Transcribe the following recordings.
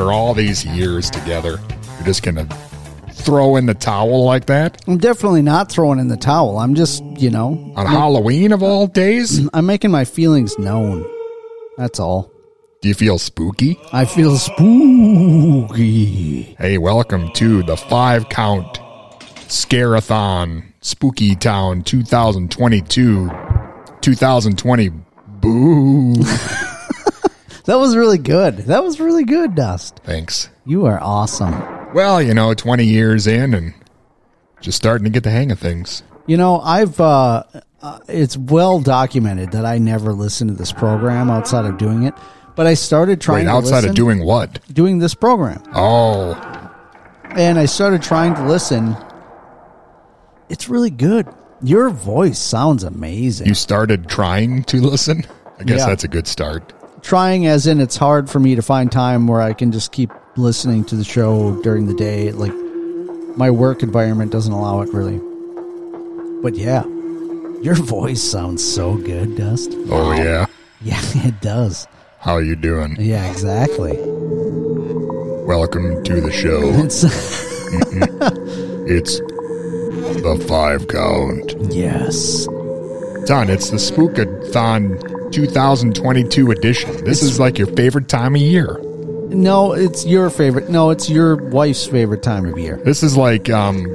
After all these years together. You're just gonna throw in the towel like that I'm definitely not throwing in the towel. I'm just, you know, on Halloween of all days? I'm making my feelings known. That's all. Do you feel spooky? I feel spooky. Hey, welcome to the five count Scareathon Spooky Town 2022 2020 Boo. That was really good. That was really good, Dust. Thanks. You are awesome. Well, you know, 20 years in and just starting to get the hang of things. You know, I've uh, uh it's well documented that I never listened to this program outside of doing it, but I started trying Wait, to outside listen, of doing what? doing this program. Oh, and I started trying to listen. It's really good. Your voice sounds amazing. you started trying to listen? I guess Yeah. that's a good start. Trying as in it's hard for me to find time where I can just keep listening to the show during the day. Like my work environment doesn't allow it really. But yeah, your voice sounds so good, Dust. Oh, yeah. Yeah, it does. How are you doing? Yeah, exactly. Welcome to the show. It's It's the five count. yes. Don, it's the Spookathon 2022 edition. This is like your favorite time of year. No, it's your favorite. No, it's your wife's favorite time of year. This is like um,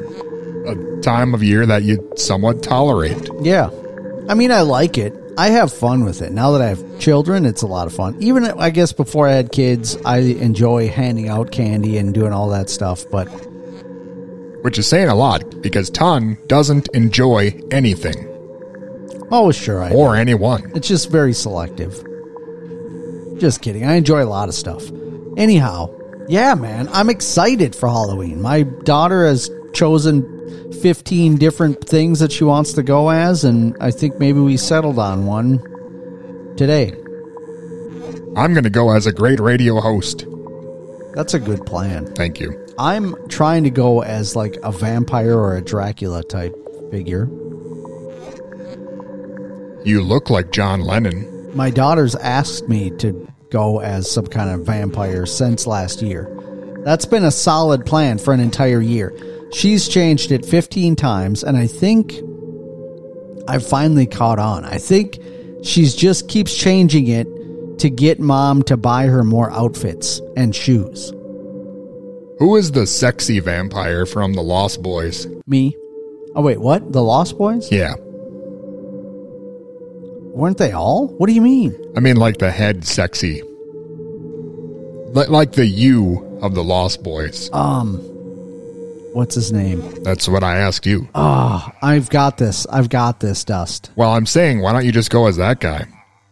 a time of year that you somewhat tolerate. Yeah. I mean, I like it. I have fun with it. Now that I have children, it's a lot of fun. Even, I guess, before I had kids, I enjoy handing out candy and doing all that stuff. But Which is saying a lot because Ton doesn't enjoy anything oh, sure, I or anyone. It's just very selective. Just kidding. I enjoy a lot of stuff. Anyhow, yeah, man, I'm excited for Halloween. My daughter has chosen 15 different things that she wants to go as, and I think maybe we settled on one today. I'm going to go as a great radio host. That's a good plan. Thank you. I'm trying to go as like a vampire or a Dracula type figure. You look like John Lennon. My daughter's asked me to go as some kind of vampire since last year. That's been a solid plan for an entire year. She's changed it 15 times, and I think I've finally caught on. I think she's just keeps changing it to get mom to buy her more outfits and shoes. Who is the sexy vampire from the Lost Boys? Me? Oh, wait, what? The Lost Boys? Yeah. Weren't they all? What do you mean? I mean, like the head sexy. Li- Like the you of the Lost Boys. Um, what's his name? That's what I asked you. Ah, I've got this. I've got this, Dust. Well, I'm saying, why don't you just go as that guy?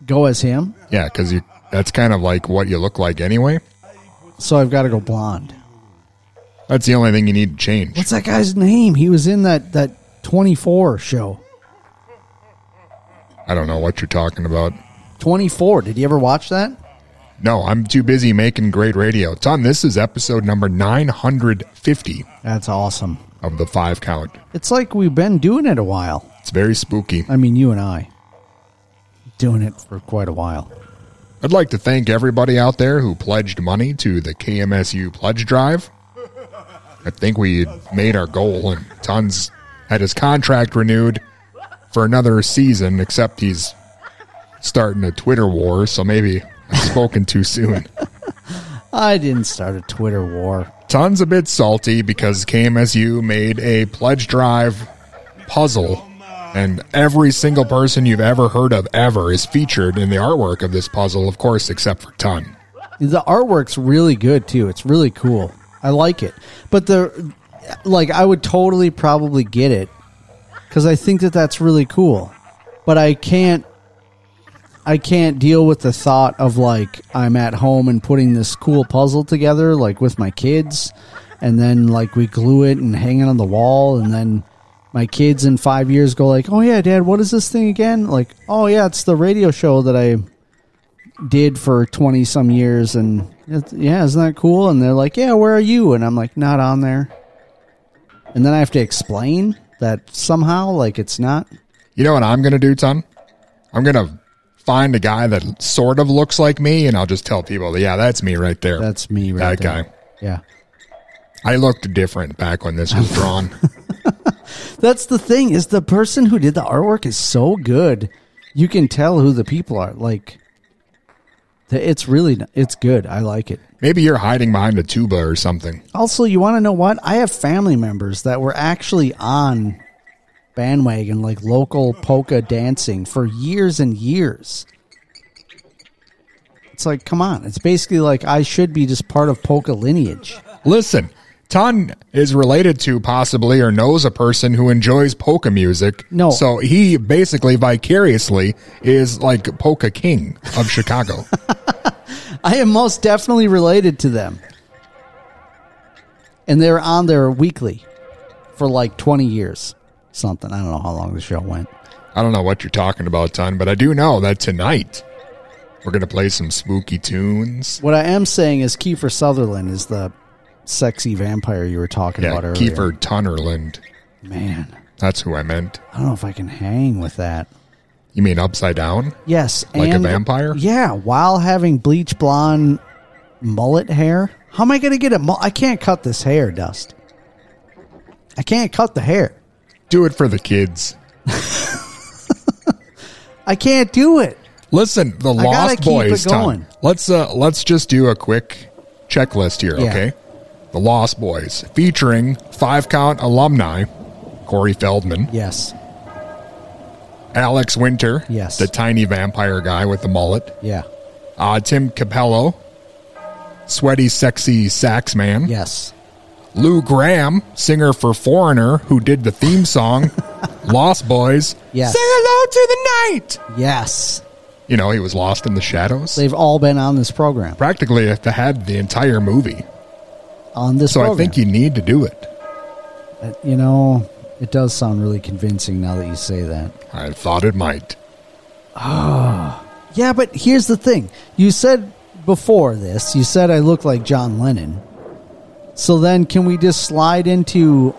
Go as him. Yeah, because you that's kind of like what you look like anyway. So I've got to go blonde. That's the only thing you need to change. What's that guy's name? He was in that that 24 show. I don't know what you're talking about. 24. Did you ever watch that? No, I'm too busy making great radio. Ton, this is episode number 950 That's awesome. of the five count. It's like we've been doing it a while. It's very spooky. I mean, you and I. Doing it for quite a while. I'd like to thank everybody out there who pledged money to the KMSU pledge drive. I think we made our goal, and Tons had his contract renewed for another season, except he's starting a Twitter war, so maybe I've spoken too soon. I didn't start a Twitter war. Tons a bit salty because KMSU made a pledge drive puzzle, and every single person you've ever heard of ever is featured in the artwork of this puzzle, of course, except for Ton. The artwork's really good too. It's really cool. I like it. But the like I would totally probably get it cuz I think that that's really cool. But I can't I can't deal with the thought of like I'm at home and putting this cool puzzle together like with my kids and then like we glue it and hang it on the wall and then my kids in 5 years go like, "Oh yeah, dad, what is this thing again?" Like, "Oh yeah, it's the radio show that I did for 20 some years and yeah isn't that cool and they're like yeah where are you and i'm like not on there and then i have to explain that somehow like it's not You know what I'm going to do, Ton? I'm going to find a guy that sort of looks like me, and I'll just tell people, yeah, that's me right there. that's me right that there. guy. yeah I looked different back when this was drawn. that's the thing is the person who did the artwork is so good you can tell who the people are like it's really it's good i like it Maybe you're hiding behind a tuba or something. Also, you want to know what? I have family members that were actually on bandwagon, like local polka dancing for years and years. It's like, come on. It's basically like I should be just part of polka lineage. Listen, Ton is related to possibly or knows a person who enjoys polka music. No. So he basically vicariously is like Polka King of Chicago. I am most definitely related to them. And they're on there weekly for like 20 years. Something. I don't know how long the show went. I don't know what you're talking about, Ton, but I do know that tonight we're going to play some spooky tunes. What I am saying is Kiefer Sutherland is the sexy vampire you were talking Yeah, about earlier. Kiefer Tunnerland. Man, That's who I meant. I don't know if I can hang with that. You mean upside down? Yes, Like a vampire? Yeah, while having bleach blonde mullet hair. How am I going to get a? Mul- I can't cut this hair, Dust. I can't cut the hair. Do it for the kids. I can't do it. Listen, the gotta Lost Boys. it going. Let's uh let's just do a quick checklist here, Yeah. okay? The Lost Boys, featuring five count alumni, Corey Feldman, Yes. Alex Winter, Yes. the tiny vampire guy with the mullet, Yeah. uh, Tim Capello, sweaty, sexy sax man, Yes. Lou Gramm, singer for Foreigner, who did the theme song, Lost Boys, Yes. Say hello to the night. Yes. You know, he was lost in the shadows. They've all been on this program. Practically had the entire movie. On this So program. I think you need to do it. Uh, you know, it does sound really convincing now that you say that. I thought it might. Ah. Yeah, but here's the thing. You said before this, you said I look like John Lennon. So then can we just slide into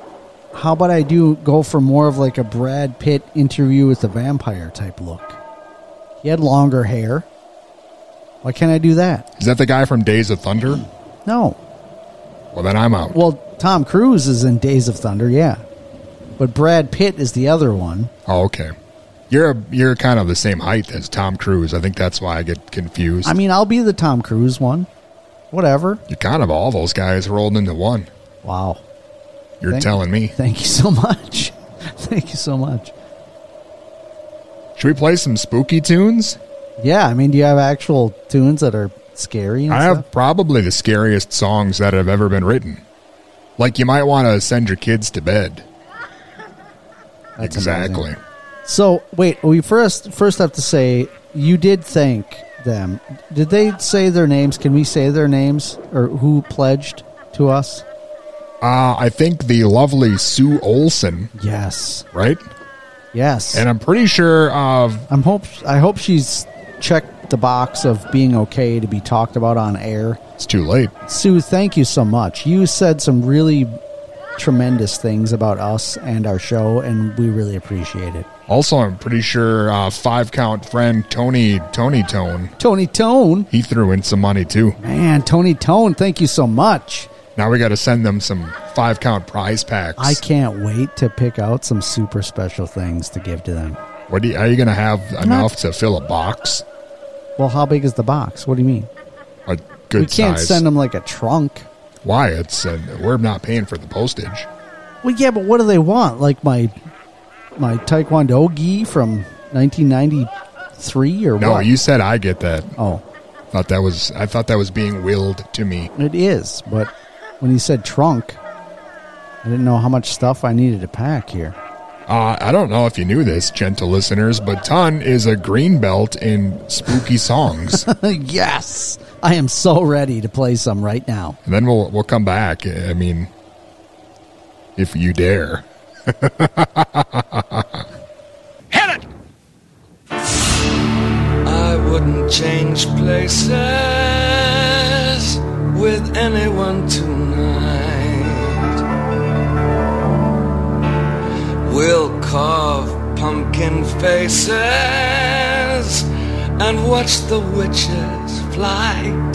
how about I do go for more of like a Brad Pitt interview with a vampire type look? He had longer hair. Why can't I do that? Is that the guy from Days of Thunder? No. Well, then I'm out. Well, Tom Cruise is in Days of Thunder, yeah. But Brad Pitt is the other one. Oh, okay. You're a, you're kind of the same height as Tom Cruise. I think that's why I get confused. I mean, I'll be the Tom Cruise one. Whatever. you're kind of all those guys rolled into one. Wow. You're Thank- telling me. Thank you so much. Thank you so much. Should we play some spooky tunes? Yeah, I mean, do you have actual tunes that are scary? And I stuff? have probably the scariest songs that have ever been written. Like you might want to send your kids to bed. That's exactly. amazing. So wait, we first first have to say you did thank them. Did they say their names? Can we say their names or who pledged to us? Uh, I think the lovely Sue Olson, Yes, right? yes. And I'm pretty sure of I'm hope I hope she's checked the box of being okay to be talked about on air. It's too late. Sue, thank you so much. You said some really tremendous things about us and our show, and we really appreciate it. Also, I'm pretty sure uh, five count friend Tony Tony Tone Tony Tone, he threw in some money too. man, Tony Tone, thank you so much. Now we got to send them some five count prize packs. I can't wait to pick out some super special things to give to them. What do you, are you going to have enough to fill a box? Well, how big is the box? What do you mean? A good we can't size. send them like a trunk. Why? It's uh, we're not paying for the postage. Well, yeah, but what do they want? Like my my Taekwondo gi from 1993 or what No, what? you said I get that. oh, Thought that was I thought that was being willed to me. it is. But when you said trunk, I didn't know how much stuff I needed to pack here. Uh, I don't know if you knew this, gentle listeners, but Ton is a green belt in spooky songs. yes, I am so ready to play some right now. and then we'll we'll come back. I mean, if you dare. Hit it. I wouldn't change places with anyone tonight. Pumpkin faces and watch the witches' flight.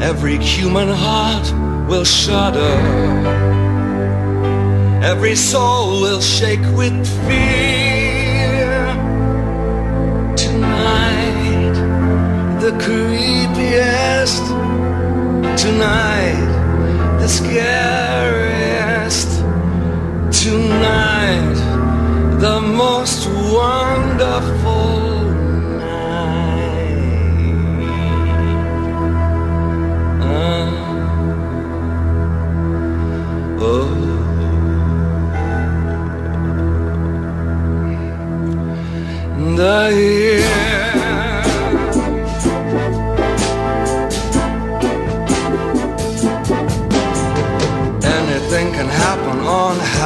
Every human heart will shudder. Every soul will shake with fear. Tonight, the creepiest. Tonight, the scariest. Tonight, the most wonderful night. Ah. oh. the year.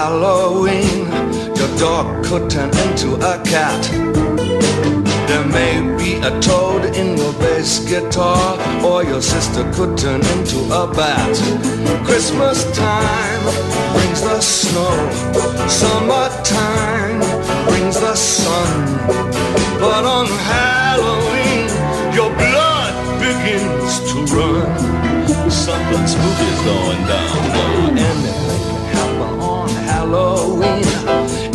Halloween. Your dog could turn into a cat. There may be a toad in your bass guitar, or your sister could turn into a bat. Christmas time brings the snow, summertime brings the sun. But on Halloween, your blood begins to run. Something spooky's going down. Anything can happen on Halloween.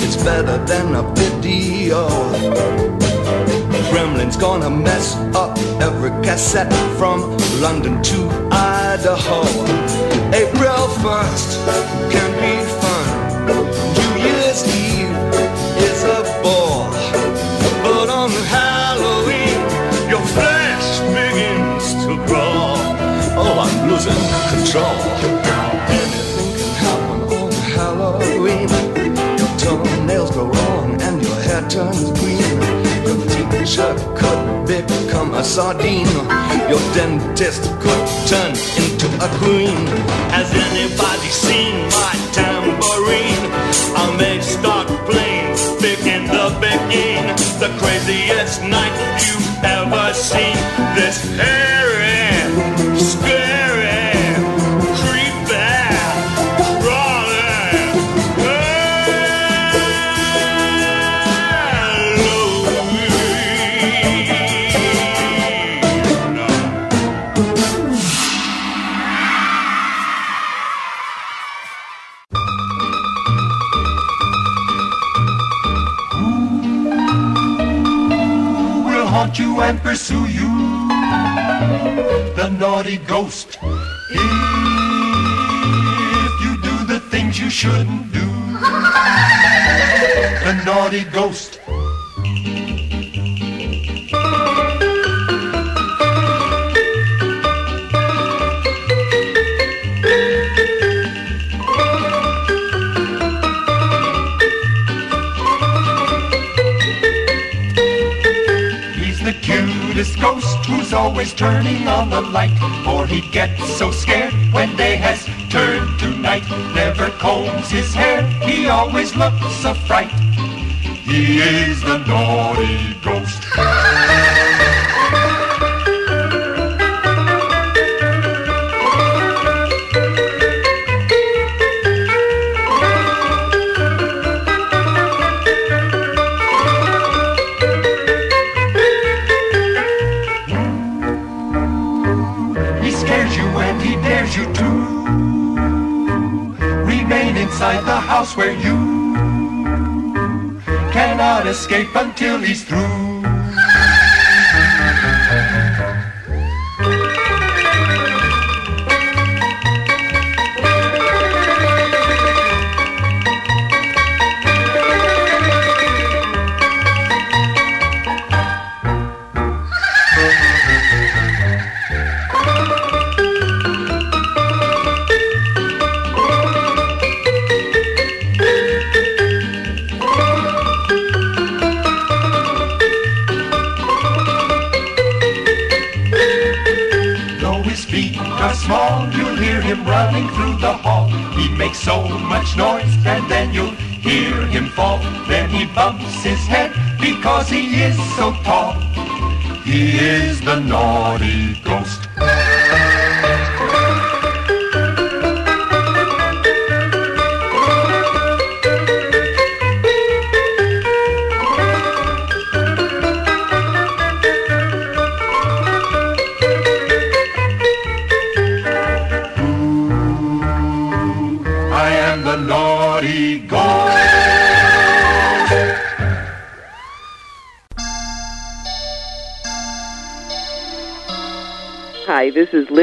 It's better than a video. Gremlin's gonna mess up every cassette from London to Idaho. April 1st can be fun. New Year's Eve is a bore. But on Halloween, your flesh begins to crawl. Oh, I'm losing control. Turns green. Your teacher could become a sardine. Your dentist could turn into a queen. Has anybody seen my tambourine? I may start playing big in the beginning. The craziest night you've ever seen. This hairy, ghost. If you do the things you shouldn't do. The naughty ghost. Always turning on the light. For he gets so scared when day has turned to night. Never combs his hair, he always looks a fright. He is the naughty ghost. Escape until he's through.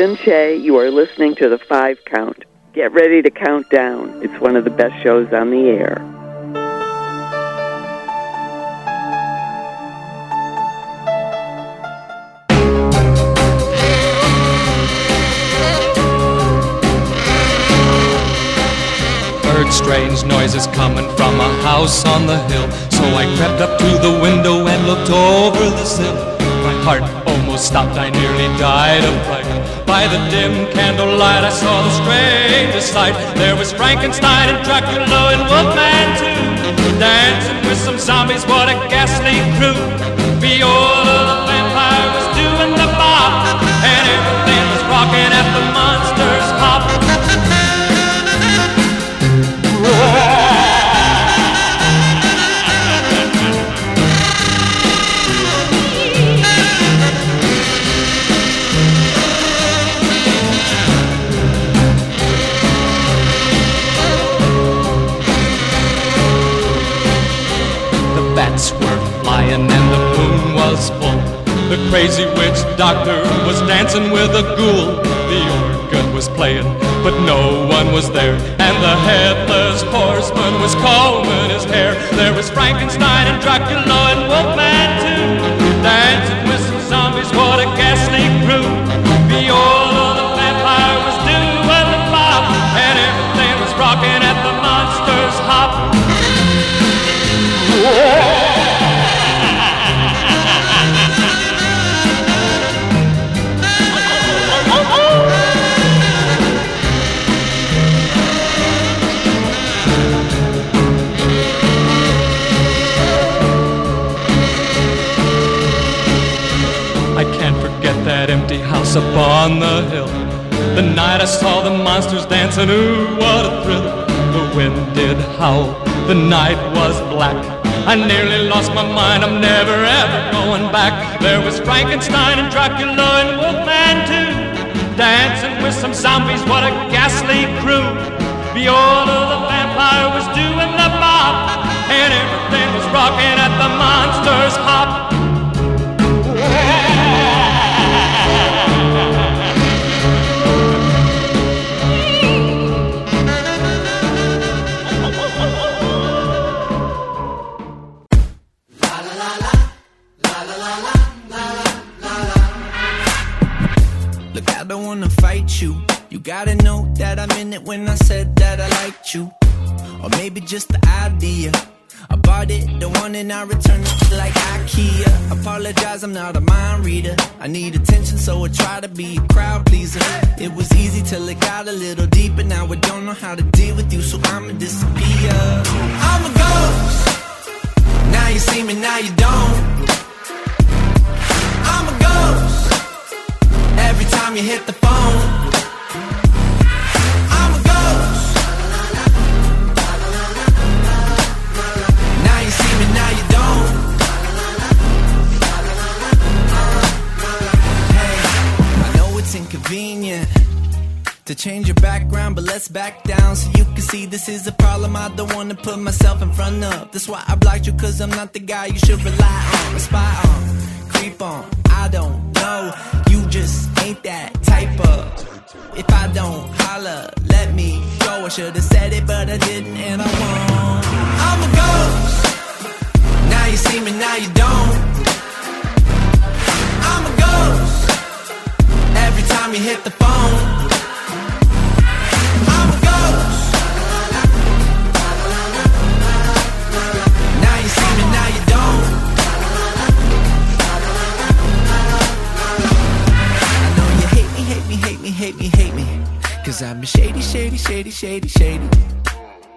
Lynn Che. You are listening to the Five Count. Get ready to count down. It's one of the best shows on the air. Heard strange noises coming from a house on the hill. So I crept up to the window and looked over the sill. My heart almost stopped, I nearly died of fright. By the dim candlelight, I saw the strangest sight. There was Frankenstein and Dracula and Wolfman too, dancing with some zombies. What a ghastly crew! The vampire was doing the bop, and everything was rocking at the monster's hop. The crazy witch doctor was dancing with a ghoul. The organ was playing, but no one was there. And the headless horseman was combing his hair. There was Frankenstein and Dracula and Wolfman forget that empty house upon the hill. The night I saw the monsters dancing, ooh, what a thrill. The wind did howl, the night was black. I nearly lost my mind, I'm never ever going back. There was Frankenstein and Dracula and Wolfman too. Dancing with some zombies, what a ghastly crew. Viola the vampire was doing the bop, and everything was rocking at the monster's hop. Gotta know that I meant it when I said that I liked you. Or maybe just the idea. I bought it, the one and I returned it like IKEA. Apologize, I'm not a mind reader. I need attention, so I try to be a crowd pleaser. It was easy till it got a little deeper. Now I don't know how to deal with you, so I'ma disappear. I'm a ghost. Now you see me, now you don't. I'm a ghost. Every time you hit the phone. Inconvenient to change your background, but let's back down so you can see this is a problem I don't wanna put myself in front of. That's why I blocked you, cause I'm not the guy you should rely on, spy on, creep on. I don't know, you just ain't that type of. If I don't holler, let me go. I should've said it, but I didn't, and I won't. I'm a ghost. Now you see me, now you don't. I'm a ghost. Time you hit the phone. I'm a ghost. Now you see me, now you don't. I know you hate me, hate me, hate me, hate me, hate me. Cause I'm shady, shady, shady, shady, shady.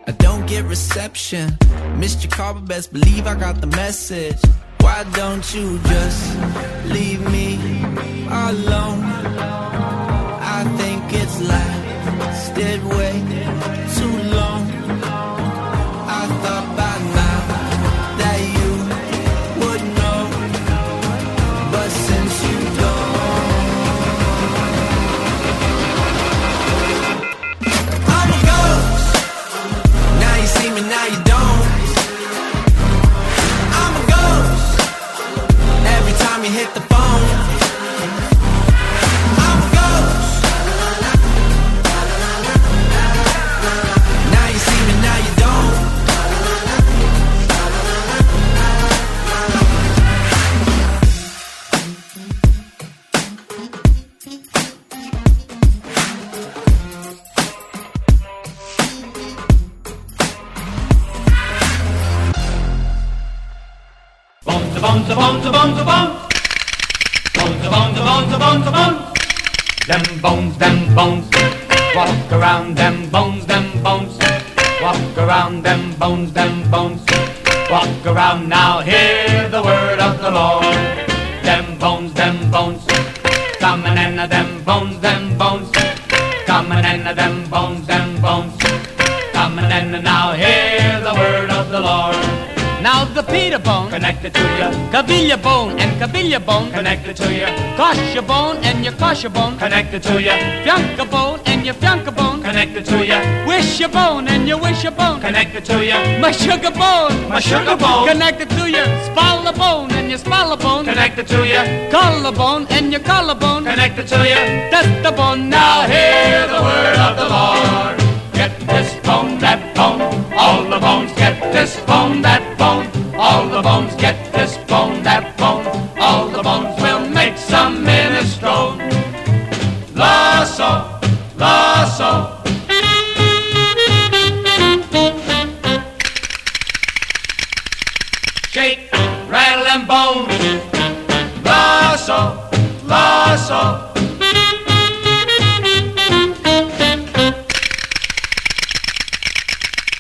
I don't get reception. Missed your call, but best believe I got the message. Why don't you just leave me alone? Lasted way Bones, a bones, a bones, bones, a bones. A bones, a bones, a bones. Them bones, them bones. Walk around them bones, them bones. Walk around them bones, them bones. Walk around now, hear the word of the Lord. Them bones, them bones. In of them bones, them bones. Them bones, them Peter bone, Connected to you, Cavilla bone, and Cavilla bone, connected to you, Kosher bone, and your kosher bone, connected to you, Fianca bone, and your Fianca bone, connected to you, Wish your bone, and your wish your bone, connected to you, my sugar bone, my sugar bone, connected to your spalla bone, and your spalla bone, connected to you, collarbone, and your collarbone, connected to you. that's the bone. Now Now hear the word of the Lord. Get this bone, that bone, all the bones. Get this bone, that bone, all the bones. Get this bone, that bone, all the bones will make some minestrone. Lasso, lasso. Shake, rattle and bones. Lasso, lasso.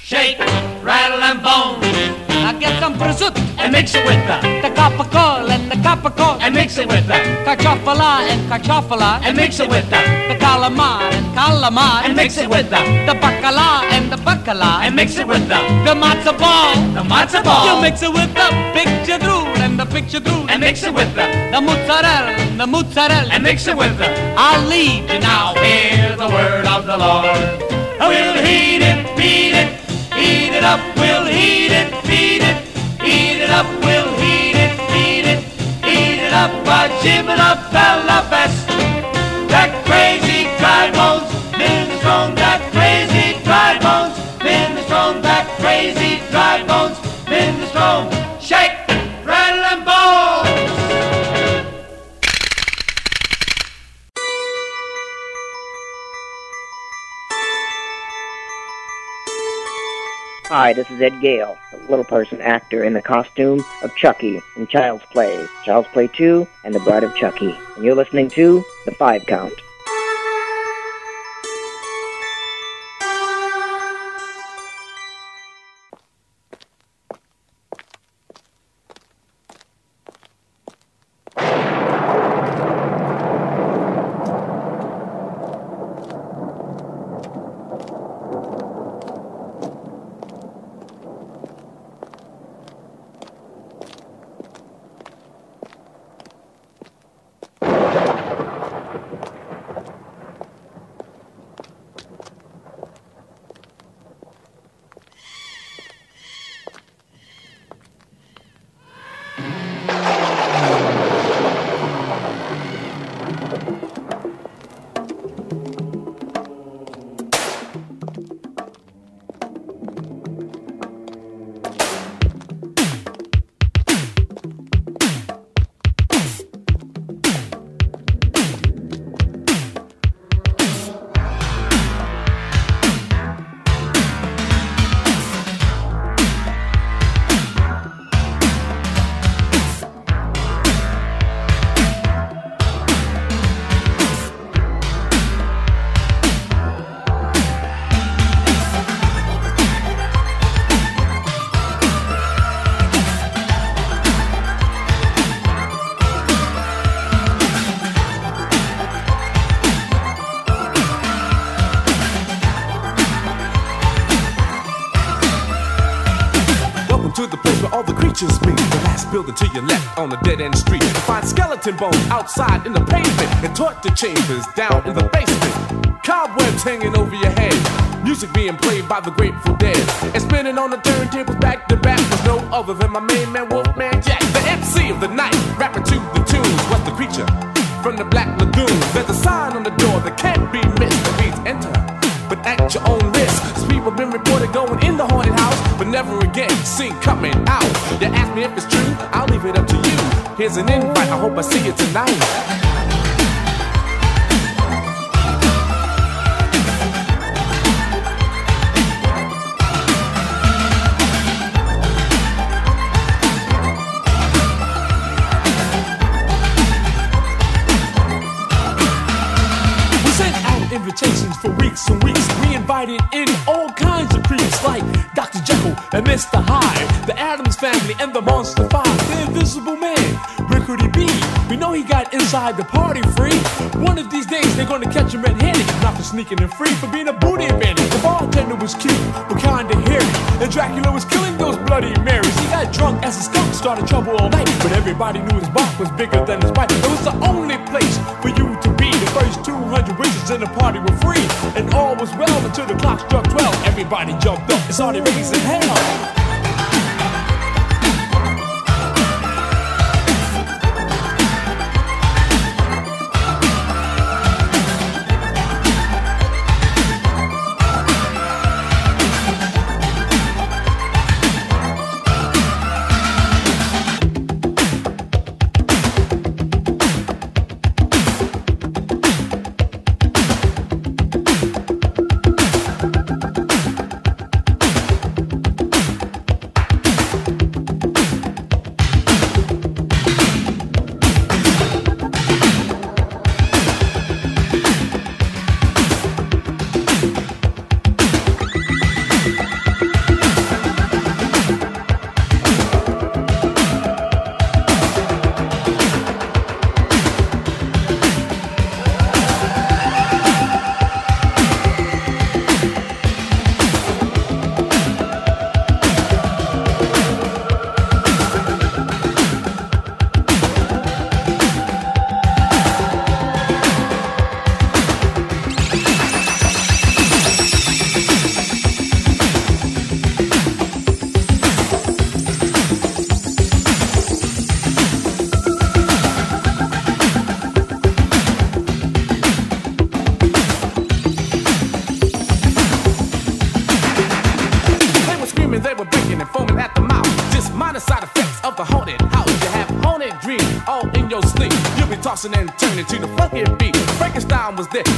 Shake, rattle and bone, some prosciutto, and mix it with the, the capicola, and the capicola, and mix it with the, carciofola, and carciofola, and mix it with the, the calamar, and calamar, and mix it with the, the bacala, and the bacala, and mix it with the, the matzo ball. the matzo ball, You mix it with the picture drool and the picture drool and mix it with the, the mozzarella and the mozzarella and mix it with the. I'll lead you now. Hear the word of the Lord. We'll heat it, beat it, eat it up. We'll heat it, beat it, up. We'll heat it, beat it, eat it up. Up, Bella Best. That crazy dry bones, minestrone. That crazy dry bones, minestrone. That crazy dry bones, minestrone. Shake, rattle and bone. Hi, this is Ed Gale, a little person actor in the costume of Chucky in Child's Play, Child's Play 2, and The Bride of Chucky. And you're listening to The Five Count. All the creatures meet. The last building to your left on the dead end street. Find skeleton bones outside in the pavement and torture chambers down in the basement. Cobwebs hanging over your head. Music being played by the Grateful Dead. And spinning on the turntables back to back was no other than my main man Wolfman Jack. The MC of the night, rapping to the tunes was the creature from the Black Lagoon. There's a sign on the door that can't be missed that reads enter. But at your own risk, 'Cause people have been reported going in the haunted house, but never again seen coming out. You ask me if it's true, I'll leave it up to you. Here's an invite, I hope I see you tonight. In all kinds of creeps like Dr. Jekyll and Mr. Hyde, the Addams family and the Monster Five, the Invisible Man, Rickety B. We know he got inside the party free. One of these days they're gonna catch him red-handed, not for sneaking and free, for being a booty bandit. The bartender was cute, but kinda hairy, and Dracula was killing those bloody Marys. He got drunk as a skunk, started trouble all night, but everybody knew his bark was bigger than his bite. It was the only place for you to be. First 200 wishes in the party were free, and all was well until the clock struck 12. Everybody jumped up and started raising hell.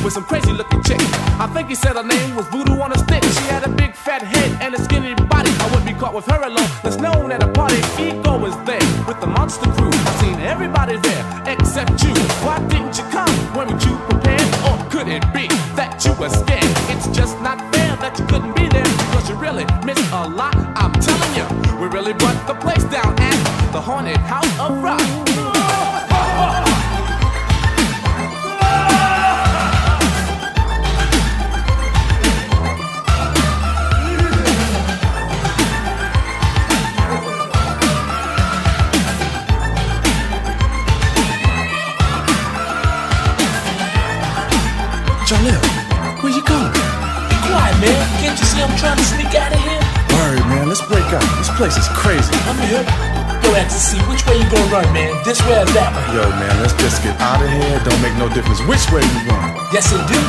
With some man? This way or that way? Yo, man, let's just get out of here. Don't make no difference which way you run. Yes, it do.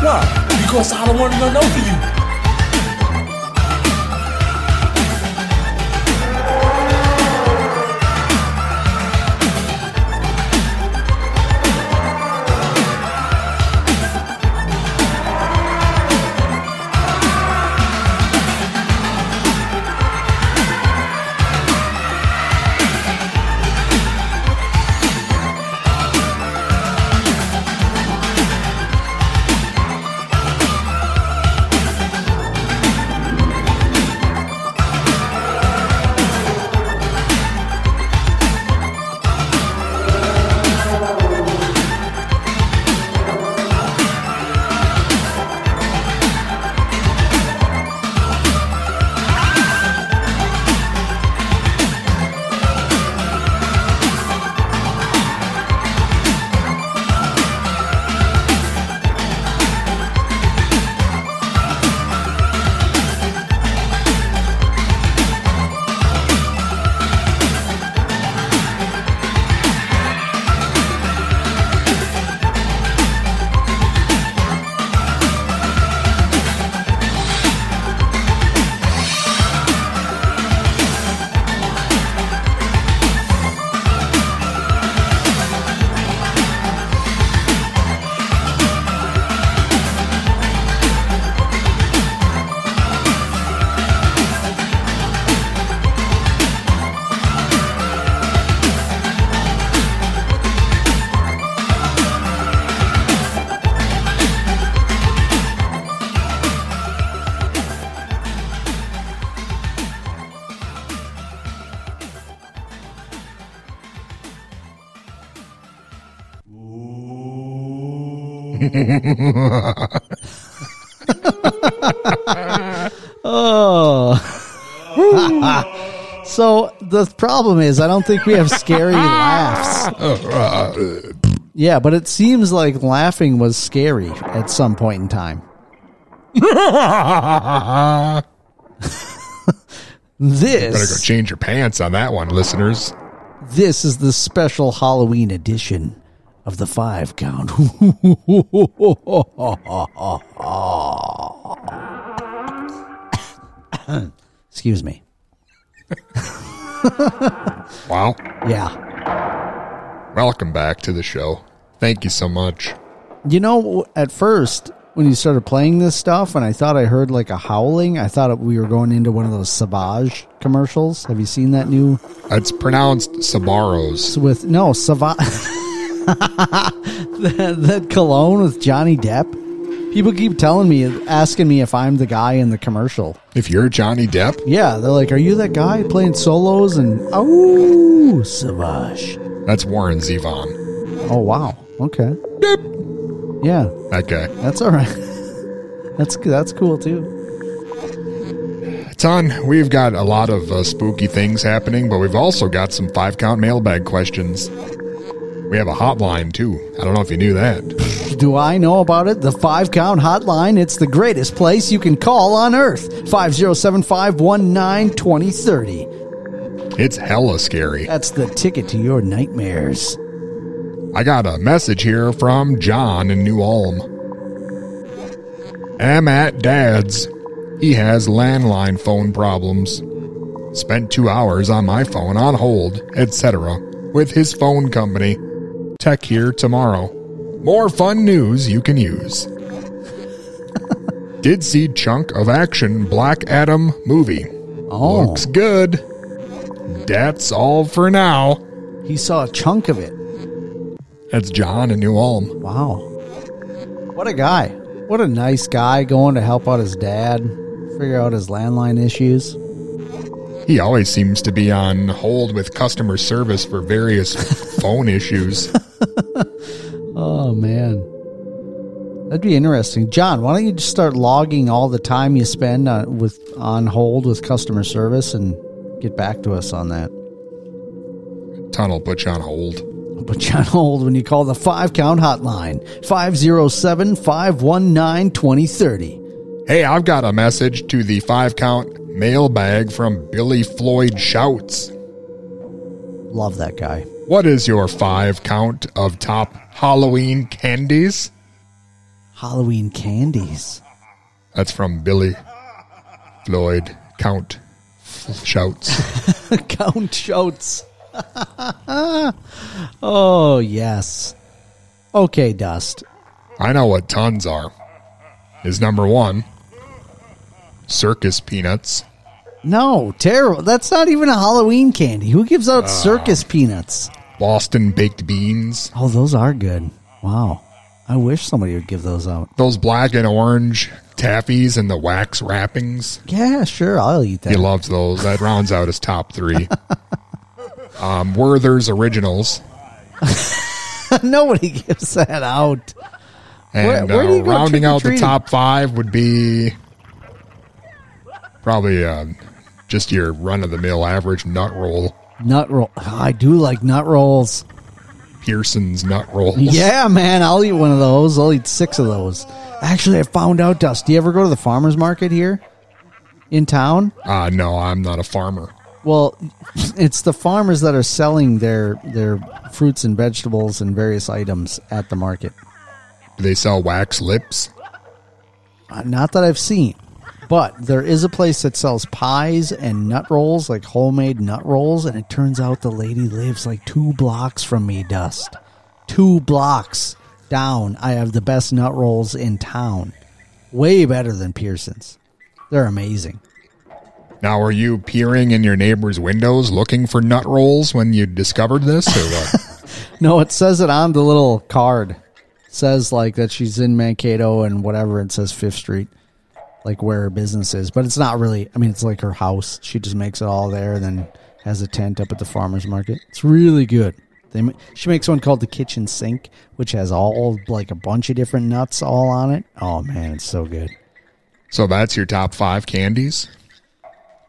Why? Because I don't want to run over you. oh. so the problem is, I don't think we have scary laughs. Yeah, but it seems like laughing was scary at some point in time. This Better go change your pants on that one, listeners. This is the special Halloween edition of the five count. Excuse me. Wow. Yeah. Welcome back to the show. Thank you so much. You know, at first, when you started playing this stuff, and I thought I heard like a howling, I thought we were going into one of those Savage commercials. Have you seen that new? It's pronounced Sabaros. With no Savage. that, that cologne with Johnny Depp. People keep telling me, asking me if I'm the guy in the commercial. If you're Johnny Depp, Yeah, they're like, "Are you that guy playing solos?" And oh, Savage. that's Warren Zevon. Oh wow. Okay. Yeah, That guy. that's all right. that's that's cool too. Ton, we've got a lot of uh, spooky things happening, but we've also got some five count mailbag questions. We have a hotline too. I don't know if you knew that. Do I know about it? The five count hotline. It's the greatest place you can call on earth. 507 519 2030. It's hella scary. That's the ticket to your nightmares. I got a message here from John in New Ulm. Am at Dad's. He has landline phone problems. Spent two hours on my phone on hold, etc., with his phone company. Tech here tomorrow. More fun news you can use. Did see chunk of action Black Adam movie. Oh. Looks good. That's all for now. He saw a chunk of it. That's John in New Ulm. Wow. What a guy. What a nice guy going to help out his dad, figure out his landline issues. He always seems to be on hold with customer service for various phone issues. Oh, man. That'd be interesting. John, why don't you just start logging all the time you spend on, with on hold with customer service and get back to us on that? Ton'll put you on hold. Put you on hold when you call the five count hotline 507 519 2030. Hey, I've got a message to the five count mailbag from Billy Floyd Shouts. Love that guy. What is your five count of top Halloween candies? Halloween candies. That's from Billy Floyd Count Shouts. count shouts. oh, yes. Okay, Dust. I know what tons are. Is number one circus peanuts. No, terrible. That's not even a Halloween candy. Who gives out ah. circus peanuts? Boston baked beans. Oh, those are good. Wow. I wish somebody would give those out. Those black and orange taffies and the wax wrappings. Yeah, sure. I'll eat that. He loves those. That rounds out his top three. um, Werther's Originals. Nobody gives that out. And Where- where uh, rounding out the top five would be probably uh, just your run of the mill average nut roll. Nut roll. I do like nut rolls. Pearson's nut rolls. Yeah, man. I'll eat one of those. I'll eat six of those. Actually, I found out, Dust. Do you ever go to the farmer's market here in town? Uh, no, I'm not a farmer. Well, it's the farmers that are selling their their fruits and vegetables and various items at the market. Do they sell wax lips? Uh, Not that I've seen, but there is a place that sells pies and nut rolls, like homemade nut rolls, and it turns out the lady lives like two blocks from me, Dust. Two blocks down, I have the best nut rolls in town. Way better than Pearson's. They're amazing. Now, were you peering in your neighbor's windows looking for nut rolls when you discovered this, or what? No, it says it on the little card. It says like that she's in Mankato and whatever. It says Fifth Street, like where her business is. But it's not really. I mean, it's like her house. She just makes it all there, and then has a tent up at the farmers market. It's really good. They, she makes one called the kitchen sink, which has all like a bunch of different nuts all on it. Oh man, it's so good. So that's your top five candies.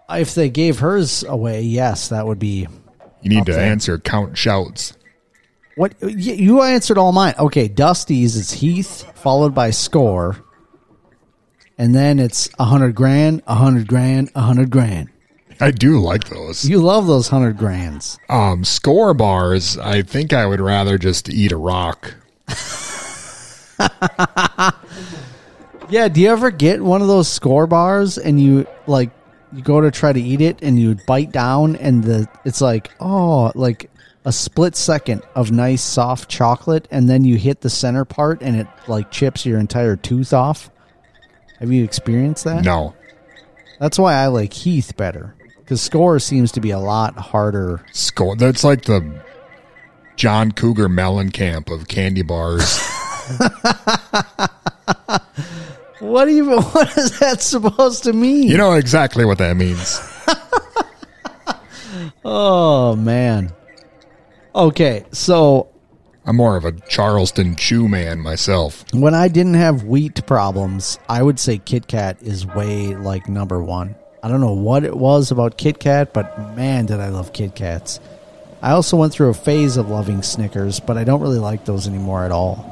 If they gave hers away, yes, that would be. You need to there. answer count shouts. What you answered all mine. Okay, Dusty's is Heath, followed by Score, and then it's a hundred grand, a hundred grand, a hundred grand. I do like those. You love those hundred grands. Um, score bars. I think I would rather just eat a rock. Yeah, do you ever get one of those score bars and you like you go to try to eat it and you bite down and the it's like oh like a split second of nice soft chocolate and then you hit the center part and it like chips your entire tooth off. Have you experienced that? No. That's why I like Heath better because Score seems to be a lot harder. Score. That's like the John Cougar Mellencamp of candy bars. What even what is that supposed to mean? you know exactly what that means. Oh man. Okay, so I'm more of a Charleston Chew man myself. when I didn't have wheat problems, I would say Kit Kat is way like number one. I don't know what it was about Kit Kat, but man, did I love Kit Kats. I also went through a phase of loving Snickers, but I don't really like those anymore at all.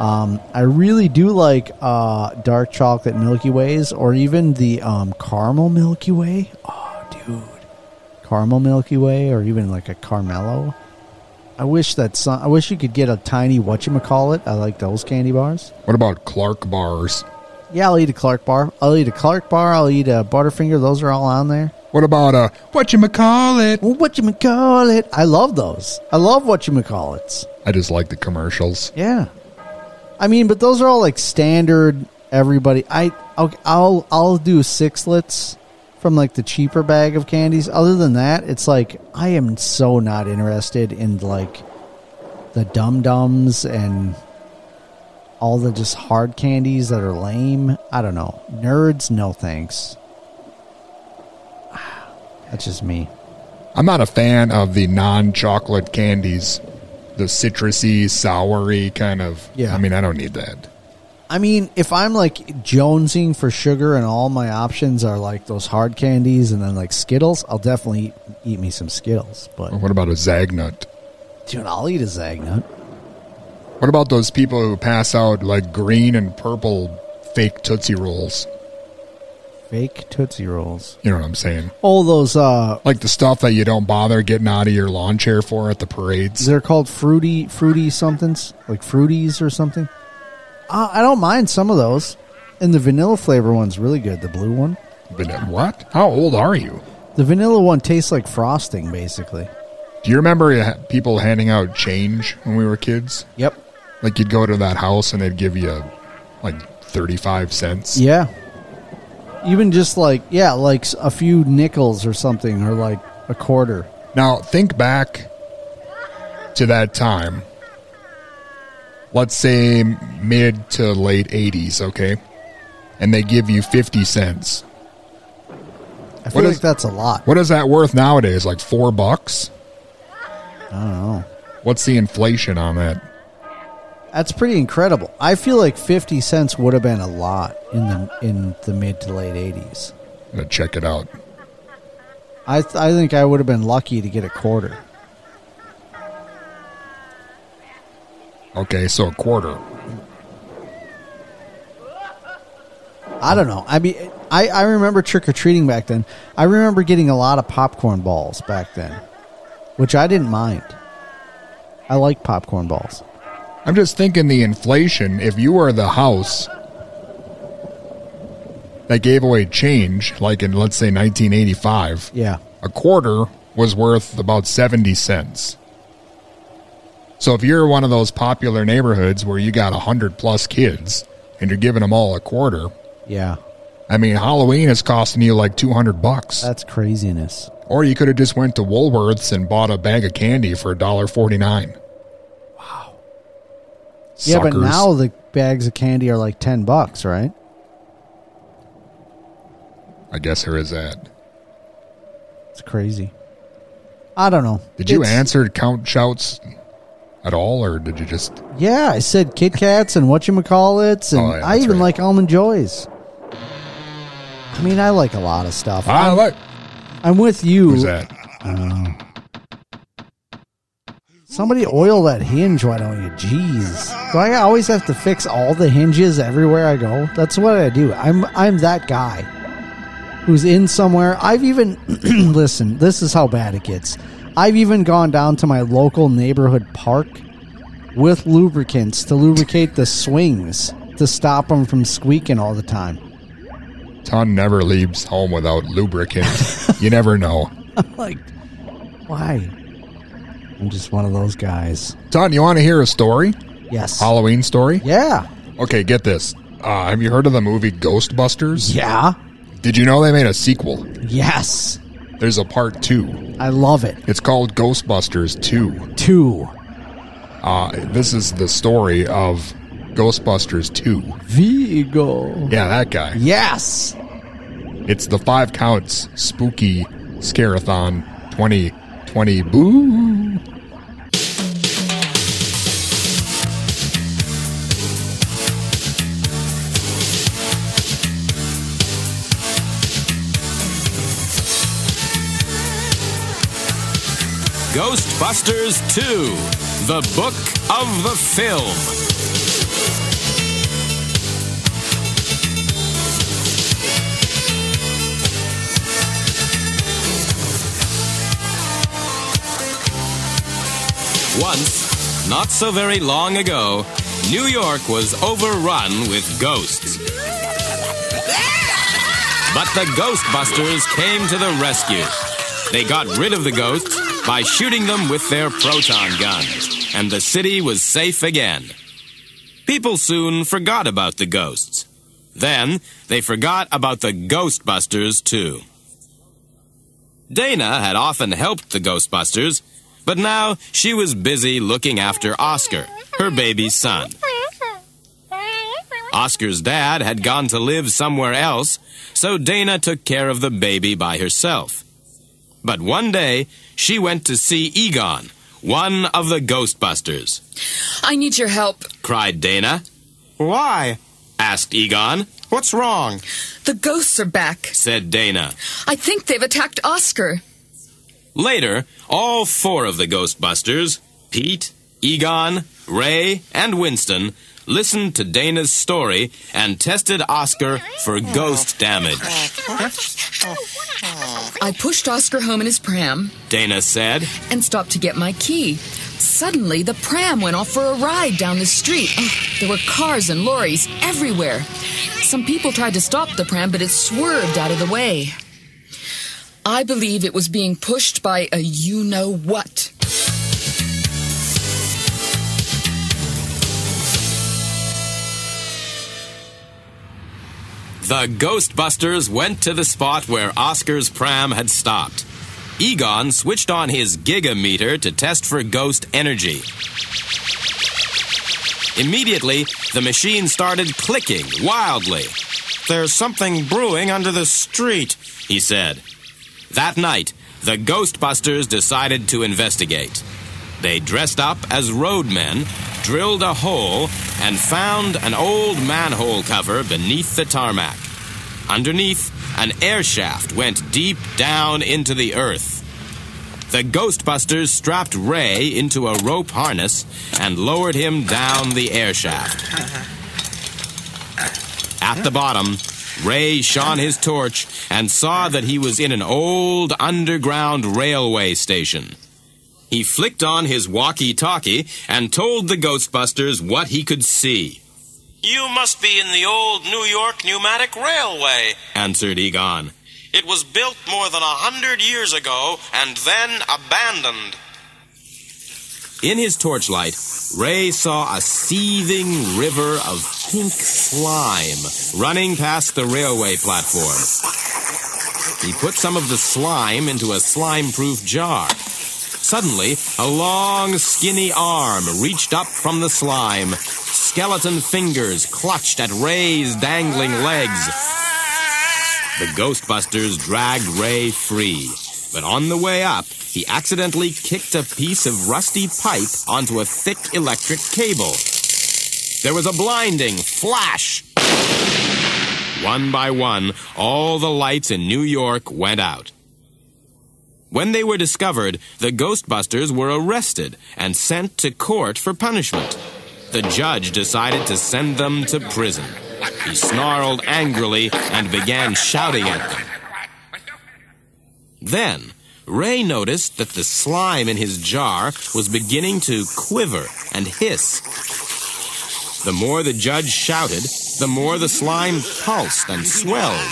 Um, I really do like uh, dark chocolate Milky Ways or even the um, caramel Milky Way. Oh, dude. Caramel Milky Way or even like a Caramello. I wish that some, I wish you could get a tiny whatchamacallit. I like those candy bars. What about Clark bars? Yeah, I'll eat a Clark bar. I'll eat a Clark bar. I'll eat a Butterfinger. Those are all on there. What about a what you call it? What you call it? I love those. I love what you call it. I just like the commercials. Yeah. I mean, but those are all like standard. Everybody, I I'll I'll, I'll do sixlets from like the cheaper bag of candies. Other than that, it's like I am so not interested in like the dum dums and all the just hard candies that are lame. I don't know. Nerds, no thanks. That's just me. I'm not a fan of the non-chocolate candies, the citrusy, soury kind of. Yeah. I mean, I don't need that. I mean, if I'm like jonesing for sugar and all my options are like those hard candies and then like Skittles, I'll definitely eat, eat me some Skittles. But What about a Zagnut? dude, I'll eat a Zagnut. What about those people who pass out like green and purple fake Tootsie Rolls? Fake Tootsie Rolls. You know what I'm saying? All those uh, Like the stuff that you don't bother getting out of your lawn chair for at the parades. they're called fruity, fruity somethings like fruities or something. Uh, I don't mind some of those, and the vanilla flavor one's really good. The blue one, But what? How old are you? the vanilla one tastes like frosting, basically. Do you remember people handing out change when we were kids? Yep. Like you'd go to that house and they'd give you like 35 cents. Yeah. Even just like yeah, like a few nickels or something, or like a quarter. Now, think back to that time. Let's say mid to late 80s, okay? And they give you 50 cents. I feel What like is- that's a lot. What is that worth nowadays? Like 4 bucks? I don't know. What's the inflation on that? That's pretty incredible. I feel like fifty cents would have been a lot in the in the mid to late eighties. I'm gonna check it out. I th- I think I would have been lucky to get a quarter. Okay, so a quarter. I don't know. I mean, I, I remember trick or treating back then. I remember getting a lot of popcorn balls back then, which I didn't mind. I like popcorn balls. I'm just thinking the inflation, if you were the house that gave away change, like in, let's say, 1985, Yeah. a quarter was worth about 70 cents. So if you're one of those popular neighborhoods where you got 100 plus kids and you're giving them all a quarter, Yeah. I mean, Halloween is costing you like 200 bucks. That's craziness. Or you could have just went to Woolworths and bought a bag of candy for $1.49. wow Yeah, but now the bags of candy are like 10 bucks, right? I guess there is that. It's crazy. I don't know. Did you answer Count Shout's at all, or did you just? Yeah, I said Kit Kats and whatchamacallits, and Oh, yeah, I even right. like Almond Joys. I mean, I like a lot of stuff. I I'm, like. I'm with you. Who's that? Uh, somebody oil that hinge, why don't you? Jeez. Do I always have to fix all the hinges everywhere I go? That's what I do. I'm I'm that guy who's in somewhere. I've even listen, this is how bad it gets. I've even gone down to my local neighborhood park with lubricants to lubricate the swings to stop them from squeaking all the time. Ton never leaves home without lubricant. you never know. I'm like, why? I'm just one of those guys. Ton, you want to hear a story? Yes. Halloween story? Yeah. Okay, get this. Uh, have you heard of the movie Ghostbusters? Yeah. Did you know they made a sequel? Yes. There's a part two. I love it. It's called Ghostbusters 2. Two. Uh, this is the story of Ghostbusters 2. Vigo. Yeah, that guy. Yes. It's the five counts spooky scarathon 2020. Boo. Ghostbusters 2 The Book of the Film. Once, not so very long ago, New York was overrun with ghosts. But the Ghostbusters came to the rescue. They got rid of the ghosts by shooting them with their proton guns, and the city was safe again. People soon forgot about the ghosts. Then they forgot about the Ghostbusters too. Dana had often helped the Ghostbusters, but now she was busy looking after Oscar, her baby son. Oscar's dad had gone to live somewhere else, so Dana took care of the baby by herself. But one day, she went to see Egon, one of the Ghostbusters. I need your help. Cried Dana. Why? asked Egon. What's wrong? The ghosts are back. said Dana. I think they've attacked Oscar. Later, all four of the Ghostbusters, Pete, Egon, Ray, and Winston, listened to Dana's story and tested Oscar for ghost damage. I pushed Oscar home in his pram Dana said. and stopped to get my key. Suddenly, the pram went off for a ride down the street. Oh, there were cars and lorries everywhere. Some people tried to stop the pram, but it swerved out of the way. I believe it was being pushed by a you know what. The Ghostbusters went to the spot where Oscar's pram had stopped. Egon switched on his gigameter to test for ghost energy. Immediately, the machine started clicking wildly. There's something brewing under the street, he said. That night, the Ghostbusters decided to investigate. They dressed up as roadmen, drilled a hole, and found an old manhole cover beneath the tarmac. Underneath, an air shaft went deep down into the earth. The Ghostbusters strapped Ray into a rope harness and lowered him down the air shaft. At the bottom, Ray shone his torch and saw that he was in an old underground railway station. He flicked on his walkie talkie and told the Ghostbusters what he could see. You must be in the old New York Pneumatic Railway, answered Egon. It was built more than a hundred years ago and then abandoned. In his torchlight, Ray saw a seething river of pink slime running past the railway platform. He put some of the slime into a slime proof jar. Suddenly, a long, skinny arm reached up from the slime. Skeleton fingers clutched at Ray's dangling legs. The Ghostbusters dragged Ray free, But on the way up, he accidentally kicked a piece of rusty pipe onto a thick electric cable. There was a blinding flash. One by one, all the lights in New York went out. When they were discovered, the Ghostbusters were arrested and sent to court for punishment. The judge decided to send them to prison. He snarled angrily and began shouting at them. Then, Ray noticed that the slime in his jar was beginning to quiver and hiss. The more the judge shouted, the more the slime pulsed and swelled.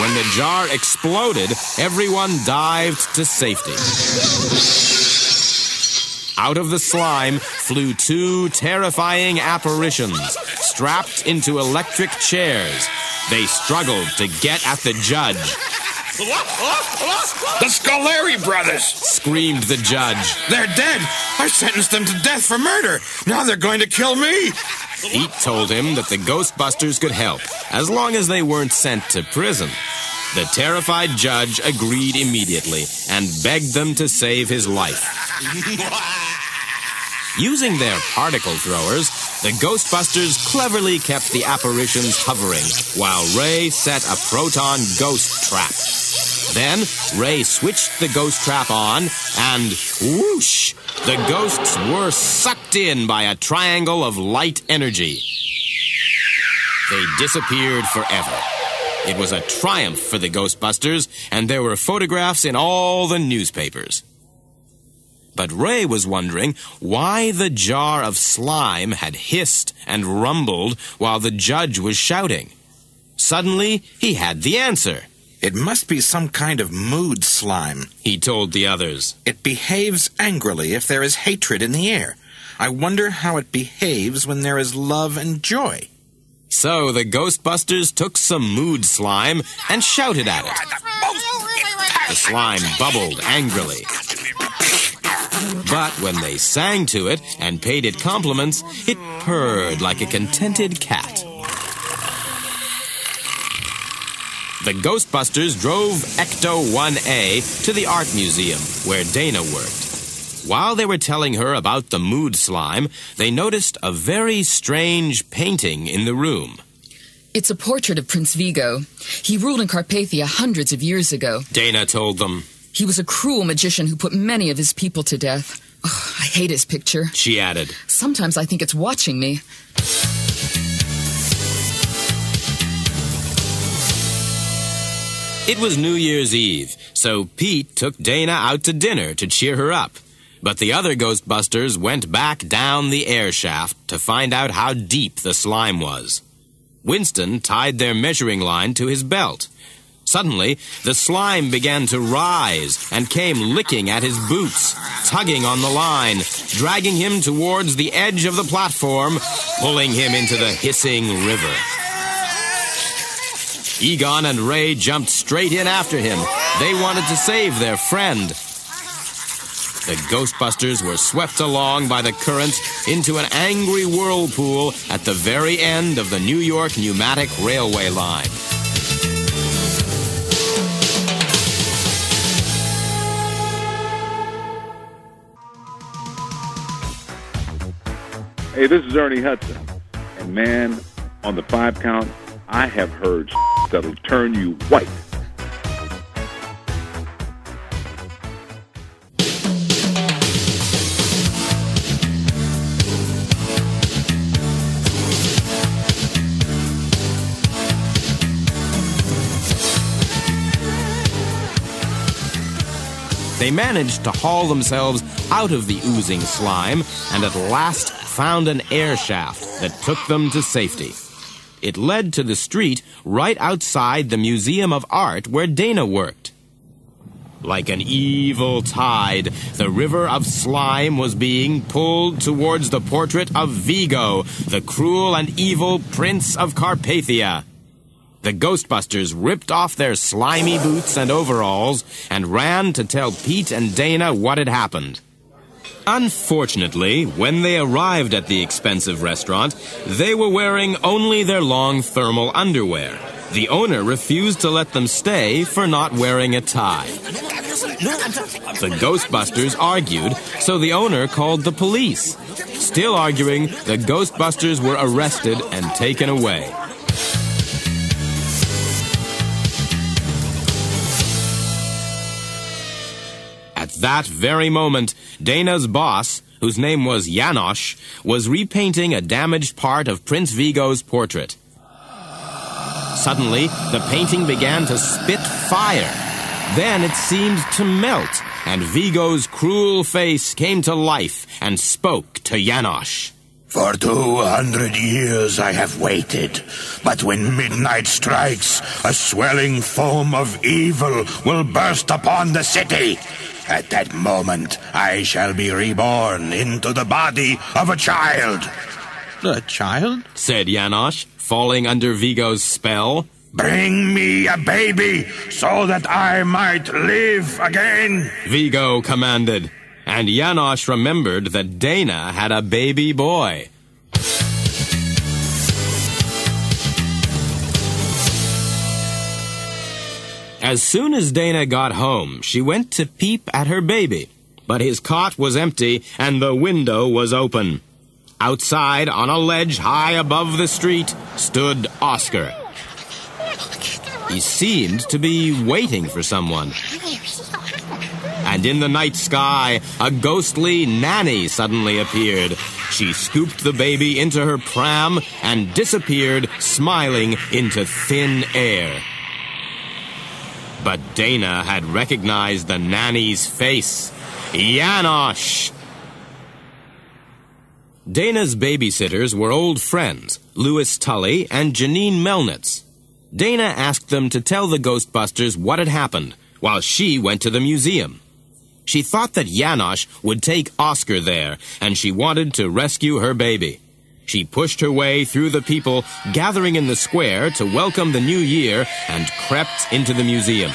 When the jar exploded, everyone dived to safety. Out of the slime flew two terrifying apparitions, strapped into electric chairs. They struggled to get at the judge. The Scoleri brothers! Screamed the judge. They're dead! I sentenced them to death for murder! Now they're going to kill me! Pete told him that the Ghostbusters could help, as long as they weren't sent to prison. The terrified judge agreed immediately and begged them to save his life. Using their particle throwers, the Ghostbusters cleverly kept the apparitions hovering while Ray set a proton ghost trap. Then Ray switched the ghost trap on, and whoosh! The ghosts were sucked in by a triangle of light energy. They disappeared forever. It was a triumph for the Ghostbusters, and there were photographs in all the newspapers. But Ray was wondering why the jar of slime had hissed and rumbled while the judge was shouting. Suddenly, he had the answer. It must be some kind of mood slime, he told the others. It behaves angrily if there is hatred in the air. I wonder how it behaves when there is love and joy. So the Ghostbusters took some mood slime and shouted at it. The slime bubbled angrily. But when they sang to it and paid it compliments, it purred like a contented cat. The Ghostbusters drove Ecto 1A to the art museum where Dana worked. While they were telling her about the mood slime, they noticed a very strange painting in the room. It's a portrait of Prince Vigo. He ruled in Carpathia hundreds of years ago. Dana told them. He was a cruel magician who put many of his people to death. Oh, I hate his picture. She added. Sometimes I think it's watching me. It was New Year's Eve, so Pete took Dana out to dinner to cheer her up. But the other Ghostbusters went back down the air shaft to find out how deep the slime was. Winston tied their measuring line to his belt. Suddenly, the slime began to rise and came licking at his boots, tugging on the line, dragging him towards the edge of the platform, pulling him into the hissing river. Egon and Ray jumped straight in after him. They wanted to save their friend. The Ghostbusters were swept along by the current into an angry whirlpool at the very end of the New York Pneumatic Railway line. Hey, this is Ernie Hudson. And man, on the five count, I have heard that'll turn you white. They managed to haul themselves out of the oozing slime and at last found an air shaft that took them to safety. It led to the street right outside the Museum of Art where Dana worked. Like an evil tide, the river of slime was being pulled towards the portrait of Vigo, the cruel and evil Prince of Carpathia. The Ghostbusters ripped off their slimy boots and overalls and ran to tell Pete and Dana what had happened. Unfortunately, when they arrived at the expensive restaurant, they were wearing only their long thermal underwear. The owner refused to let them stay for not wearing a tie. The Ghostbusters argued, so the owner called the police. Still arguing, the Ghostbusters were arrested and taken away. That very moment, Dana's boss, whose name was Janosz, was repainting a damaged part of Prince Vigo's portrait. Suddenly, the painting began to spit fire. Then it seemed to melt, and Vigo's cruel face came to life and spoke to Janosz. For two hundred years I have waited, but when midnight strikes, a swelling foam of evil will burst upon the city. At that moment, I shall be reborn into the body of a child. A child? said Janosz, falling under Vigo's spell. Bring me a baby so that I might live again. Vigo commanded, and Janosz remembered that Dana had a baby boy. As soon as Dana got home, she went to peep at her baby. But his cot was empty and the window was open. Outside, on a ledge high above the street, stood Oscar. He seemed to be waiting for someone. And in the night sky, a ghostly nanny suddenly appeared. She scooped the baby into her pram and disappeared, smiling into thin air. But Dana had recognized the nanny's face. Janosz! Dana's babysitters were old friends, Louis Tully and Janine Melnitz. Dana asked them to tell the Ghostbusters what had happened, while she went to the museum. She thought that Janosz would take Oscar there, and she wanted to rescue her baby. She pushed her way through the people gathering in the square to welcome the new year and crept into the museum.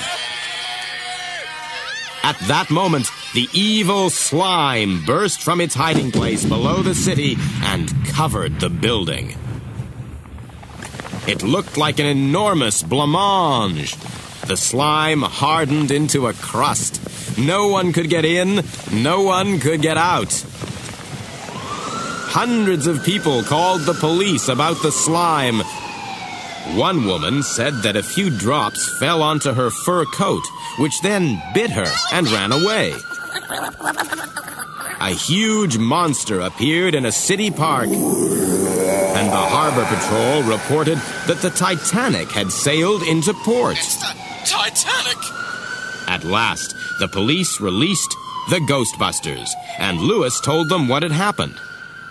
At that moment, the evil slime burst from its hiding place below the city and covered the building. It looked like an enormous blancmange. The slime hardened into a crust. No one could get in, no one could get out. Hundreds of people called the police about the slime. One woman said that a few drops fell onto her fur coat, which then bit her and ran away. A huge monster appeared in a city park, and the harbor patrol reported that the Titanic had sailed into port. Titanic! At last, the police released the Ghostbusters, and Louis told them what had happened.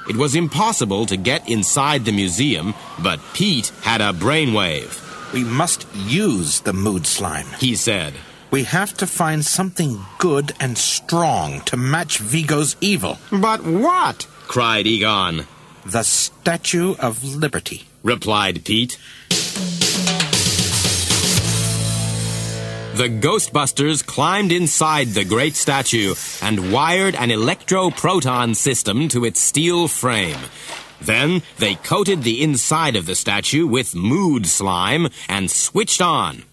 It was impossible to get inside the museum, but Pete had a brainwave. We must use the mood slime, he said. We have to find something good and strong to match Vigo's evil. But what? cried Egon. The Statue of Liberty, replied Pete. The Ghostbusters climbed inside the great statue and wired an electro-proton system to its steel frame. Then they coated the inside of the statue with mood slime and switched on.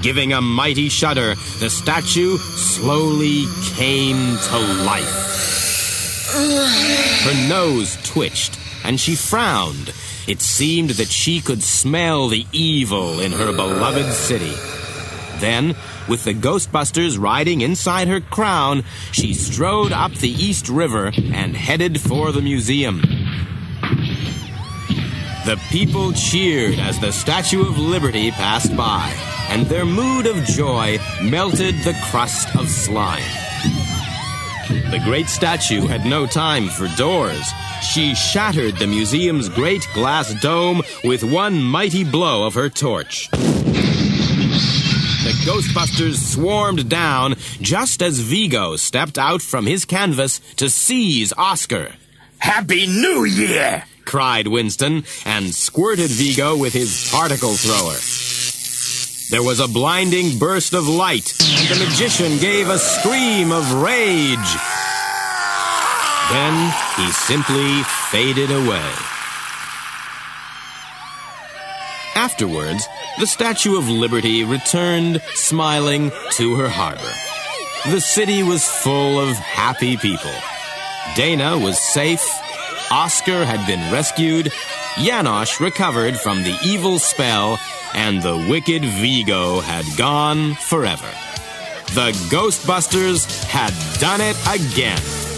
Giving a mighty shudder, the statue slowly came to life. Her nose twitched and she frowned. It seemed that she could smell the evil in her beloved city. Then, with the Ghostbusters riding inside her crown, she strode up the East River and headed for the museum. The people cheered as the Statue of Liberty passed by, and their mood of joy melted the crust of slime. The great statue had no time for doors. She shattered the museum's great glass dome with one mighty blow of her torch. The Ghostbusters swarmed down just as Vigo stepped out from his canvas to seize Oscar. Happy New Year! cried Winston and squirted Vigo with his particle thrower. There was a blinding burst of light, and the magician gave a scream of rage. Then he simply faded away. Afterwards, the Statue of Liberty returned, smiling, to her harbor. The city was full of happy people. Dana was safe, Oscar had been rescued, Janosz recovered from the evil spell, and the wicked Vigo had gone forever. The Ghostbusters had done it again.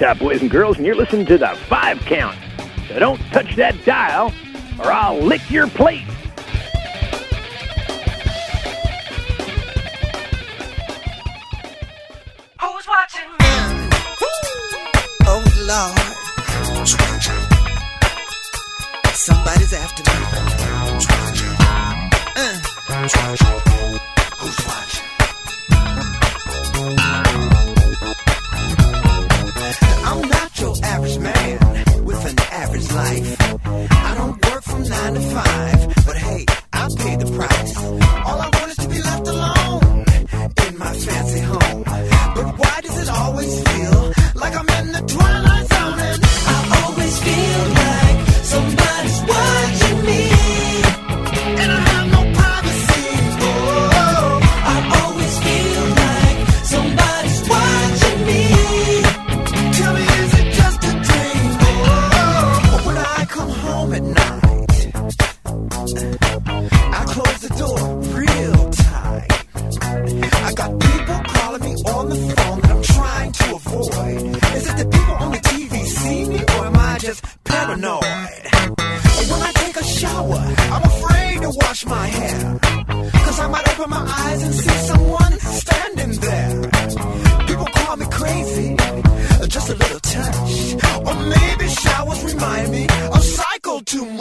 top boys and girls? And you're listening to the Five Count. So don't touch that dial, or I'll lick your plate.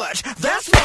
much. That's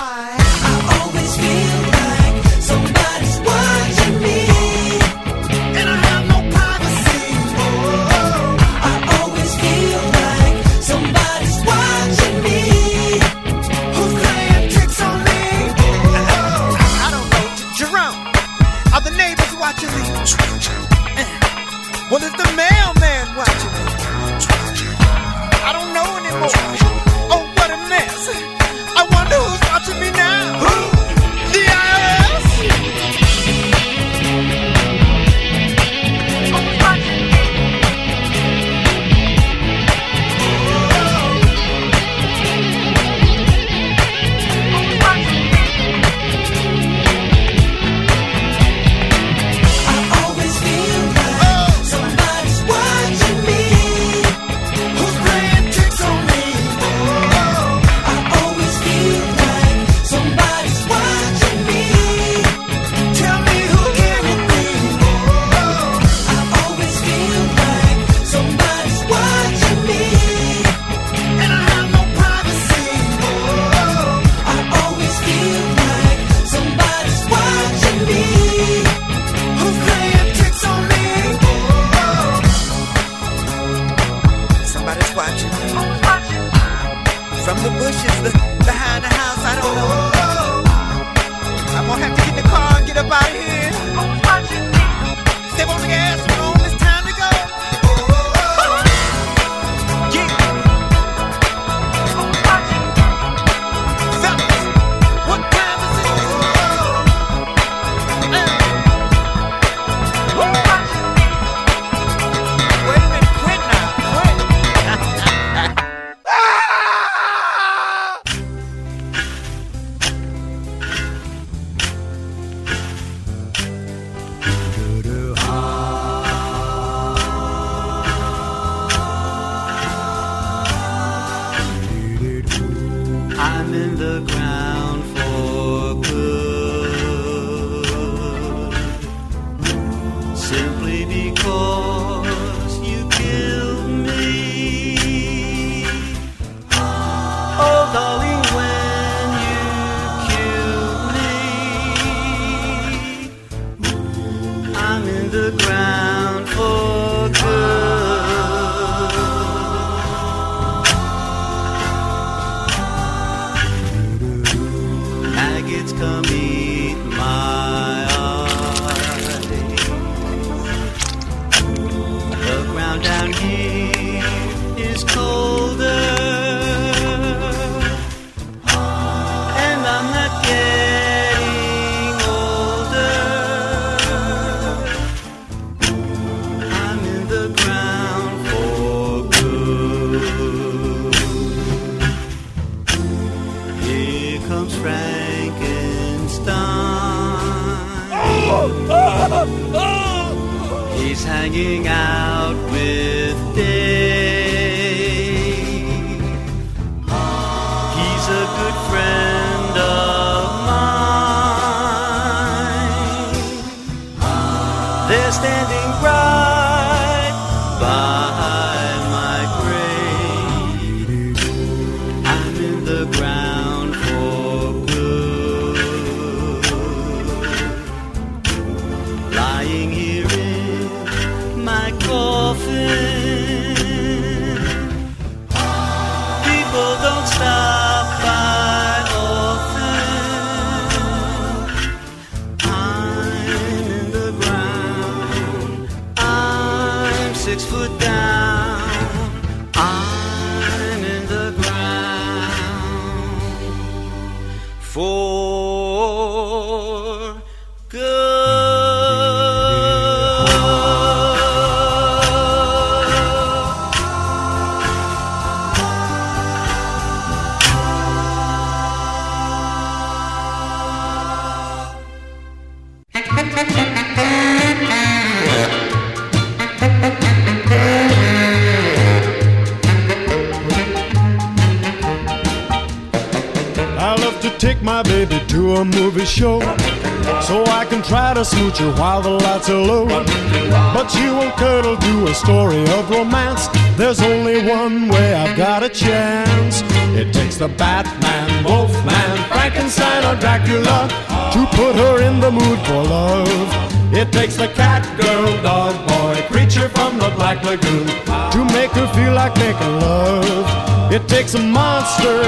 her while the lights are low. But you won't cuddle to a story of romance. There's only one way I've got a chance. It takes the Batman, Wolfman, Frankenstein, or Dracula to put her in the mood for love. It takes the cat, girl, dog, boy, creature from the Black Lagoon to make her feel like making love. It takes a monster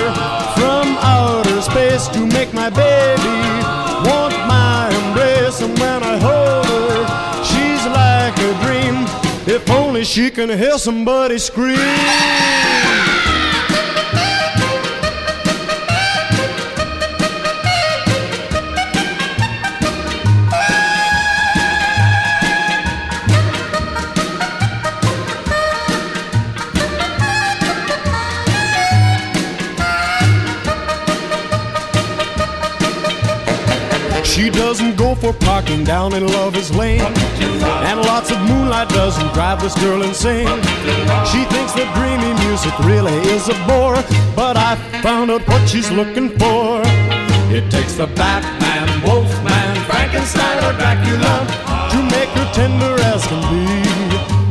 from outer space to make my baby only she can hear somebody scream. She doesn't go for parking down in Lover's Lane. Lots of moonlight doesn't drive this girl insane. She thinks that dreamy music really is a bore. But I found out what she's looking for. It takes the Batman, Wolfman, Frankenstein, or Dracula to make her tender as can be.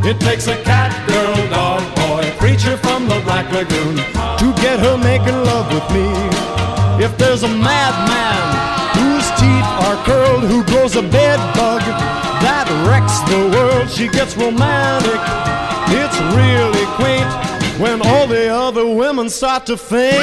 It takes a cat, girl, dog, boy, creature from the Black Lagoon to get her making love with me. If there's a madman whose teeth are curled, who grows a bed bug the world, she gets romantic. It's really quaint when all the other women start to faint.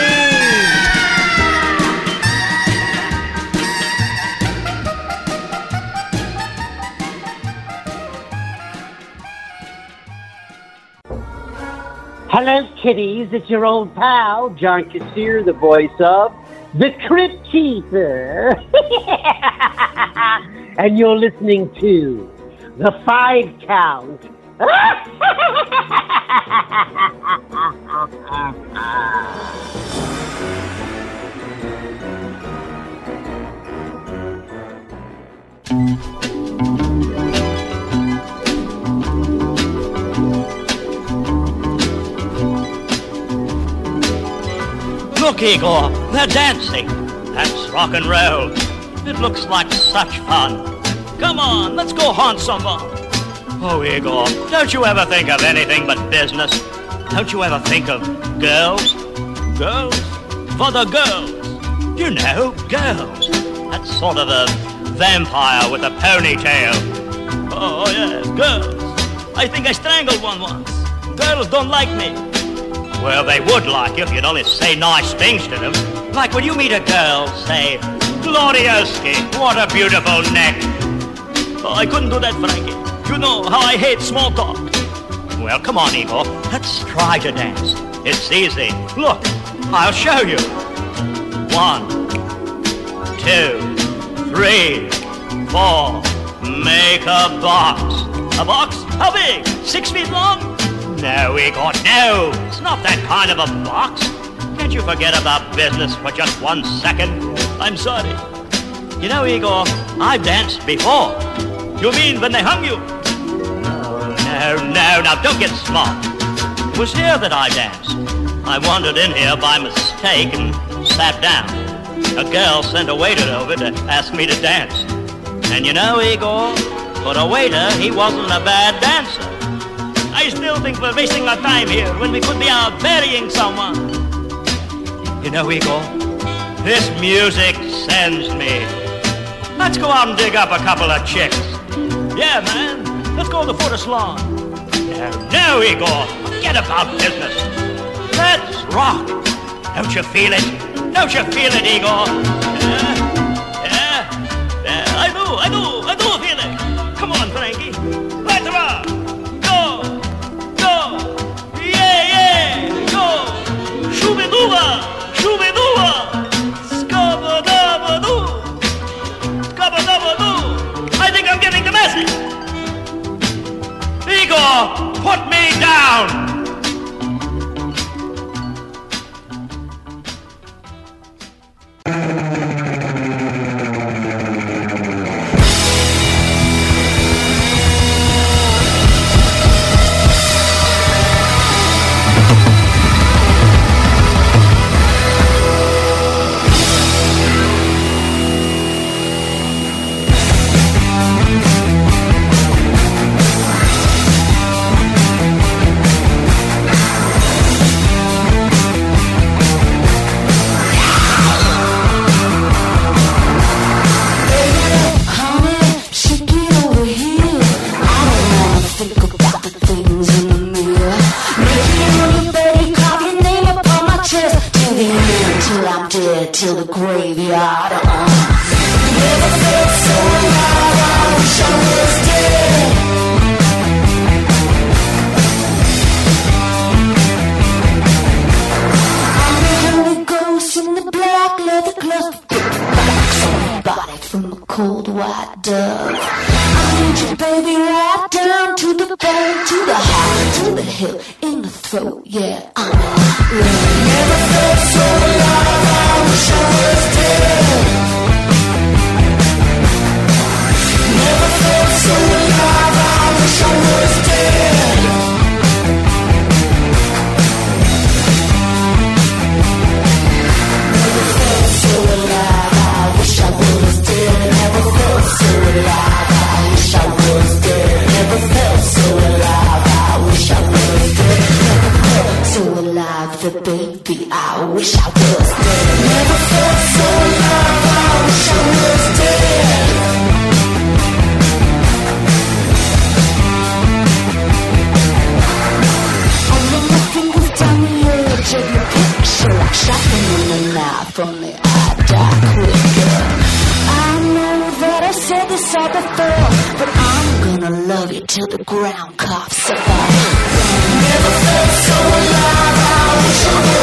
Hello, kitties. It's your old pal, John Kassir, the voice of The Crypt Keeper. and you're listening to The Five Count. Look, Igor, they're dancing. That's rock and roll. It looks like such fun. Come on, let's go haunt someone. Oh, Igor, don't you ever think of anything but business? Don't you ever think of girls? Girls? For the girls. You know, girls. That's sort of a vampire with a ponytail. Oh, yes, girls. I think I strangled one once. Girls don't like me. Well, they would like you if you'd only say nice things to them. Like when you meet a girl, say, Glorioski, what a beautiful neck. Oh, I couldn't do that, Frankie. You know how I hate small talk. Well, come on, Igor. Let's try to dance. It's easy. Look, I'll show you. One, two, three, four. Make a box. A box? How big? Six feet long? No, Igor, no. It's not that kind of a box. Can't you forget about business for just one second? I'm sorry. You know, Igor, I've danced before. You mean when they hung you? No, no, now don't get smart. It was here that I danced. I wandered in here by mistake and sat down. A girl sent a waiter over to ask me to dance. And you know, Igor, for a waiter, he wasn't a bad dancer. I still think we're wasting our time here when we could be out burying someone. You know, Igor, this music sends me. Let's go out and dig up a couple of chicks. Yeah, man. Let's go to the photo salon. No, no, Igor. Forget about business. Let's rock. Don't you feel it? Don't you feel it, Igor? Yeah, yeah, yeah. I do, I do, I do feel it. Come on, Frankie. Let's rock. Go, go. Yeah, yeah. Go. Shooby-dooba, shooby-dooba. Put me down! The baby, I wish I was dead. Never felt so alive. I wish I was dead. I'm looking down the edge of your picture, like shopping in the from the eye die quicker. I know that I said this all before, but I'm gonna love you till the ground coughs about. Never felt so alive. I wish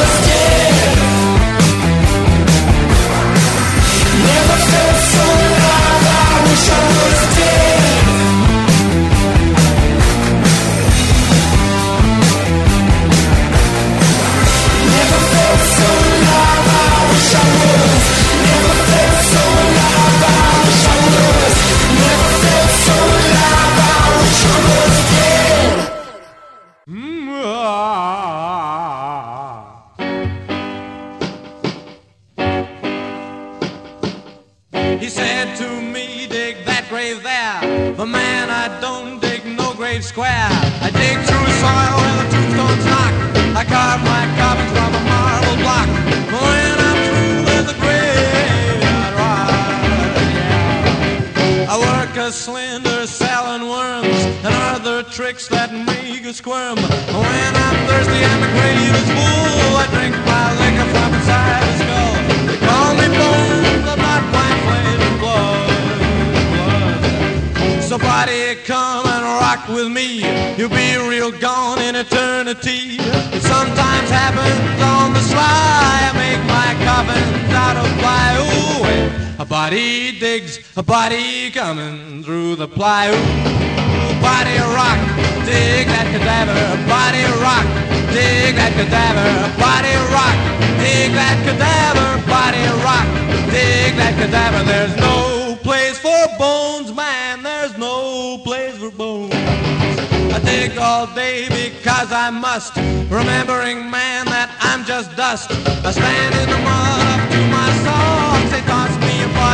body digs, a body coming through the ply. Ooh, body rock, dig that cadaver. Body rock, dig that cadaver. Body rock, dig that cadaver. Body rock, dig that cadaver. There's no place for bones, man. There's no place for bones. I dig all day because I must. Remembering, man, that I'm just dust. I stand in the mud up to my socks.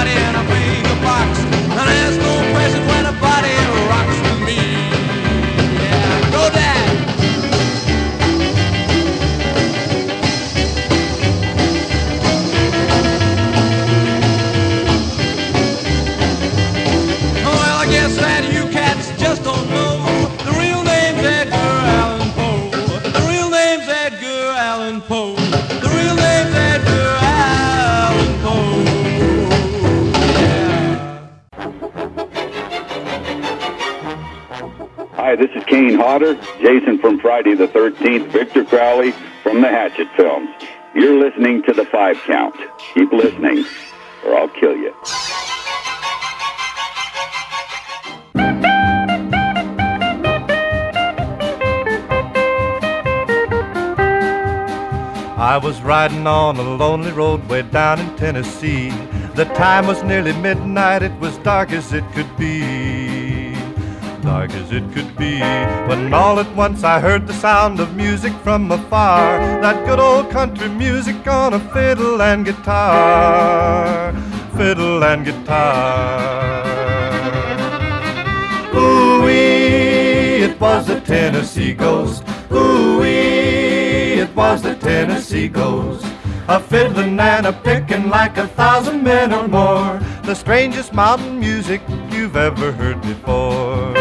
Body and I make a box. And there's no question when a body rocks Hi, this is Kane Hodder, Jason from Friday the 13th, Victor Crowley from the Hatchet films. You're listening to the five count. Keep listening, or I'll kill you. I was riding on a lonely road way down in Tennessee. The time was nearly midnight, it was dark as it could be. Dark as it could be. When all at once I heard the sound of music from afar. That good old country music on a fiddle and guitar. Fiddle and guitar. Ooh-wee, it was the Tennessee ghost. Ooh-wee, it was the Tennessee ghost. A fiddling and a picking like a thousand men or more. The strangest mountain music you've ever heard before.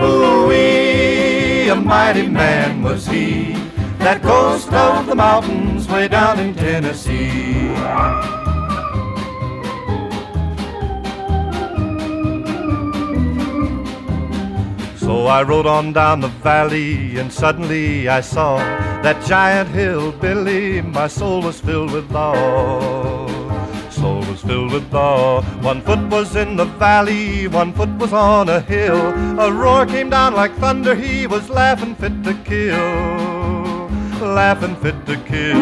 Ooh-wee, a mighty man was he. That ghost of the mountains way down in Tennessee. So I rode on down the valley, and suddenly I saw that giant hillbilly. My soul was filled with awe. Filled with awe. One foot was in the valley, one foot was on a hill. A roar came down like thunder. He was laughing fit to kill, laughing fit to kill.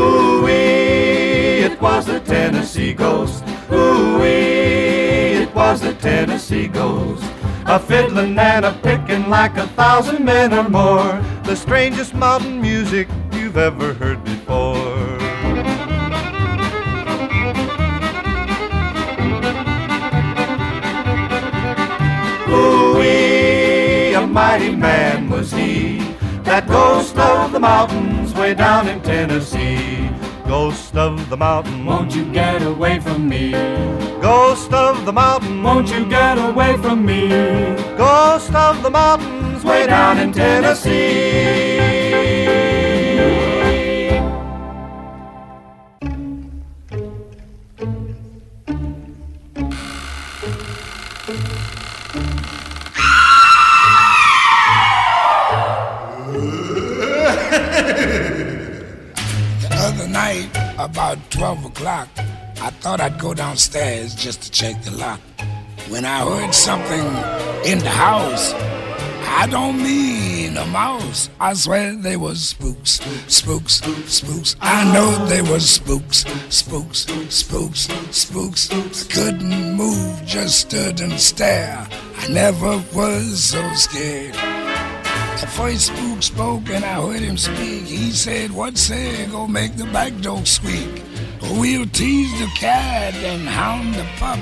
Ooh-wee, it was the Tennessee ghost. Ooh-wee, it was the Tennessee ghost. A fiddling and a picking like a thousand men or more. The strangest mountain music you've ever heard before. Ooh-wee, a mighty man was he. That ghost of the mountains way down in Tennessee. Ghost of the mountain, won't you get away from me? Ghost of the mountain, won't you get away from me? Ghost of the mountains way down in Tennessee. About 12 o'clock, I thought I'd go downstairs just to check the lock. When I heard something in the house, I don't mean a mouse. I swear they was spooks, spooks, spooks. I know they was spooks, spooks, spooks, spooks. I couldn't move, just stood and stare. I never was so scared. The first spook spoke and I heard him speak. He said, What say, go make the back door squeak. We'll tease the cat and hound the pup,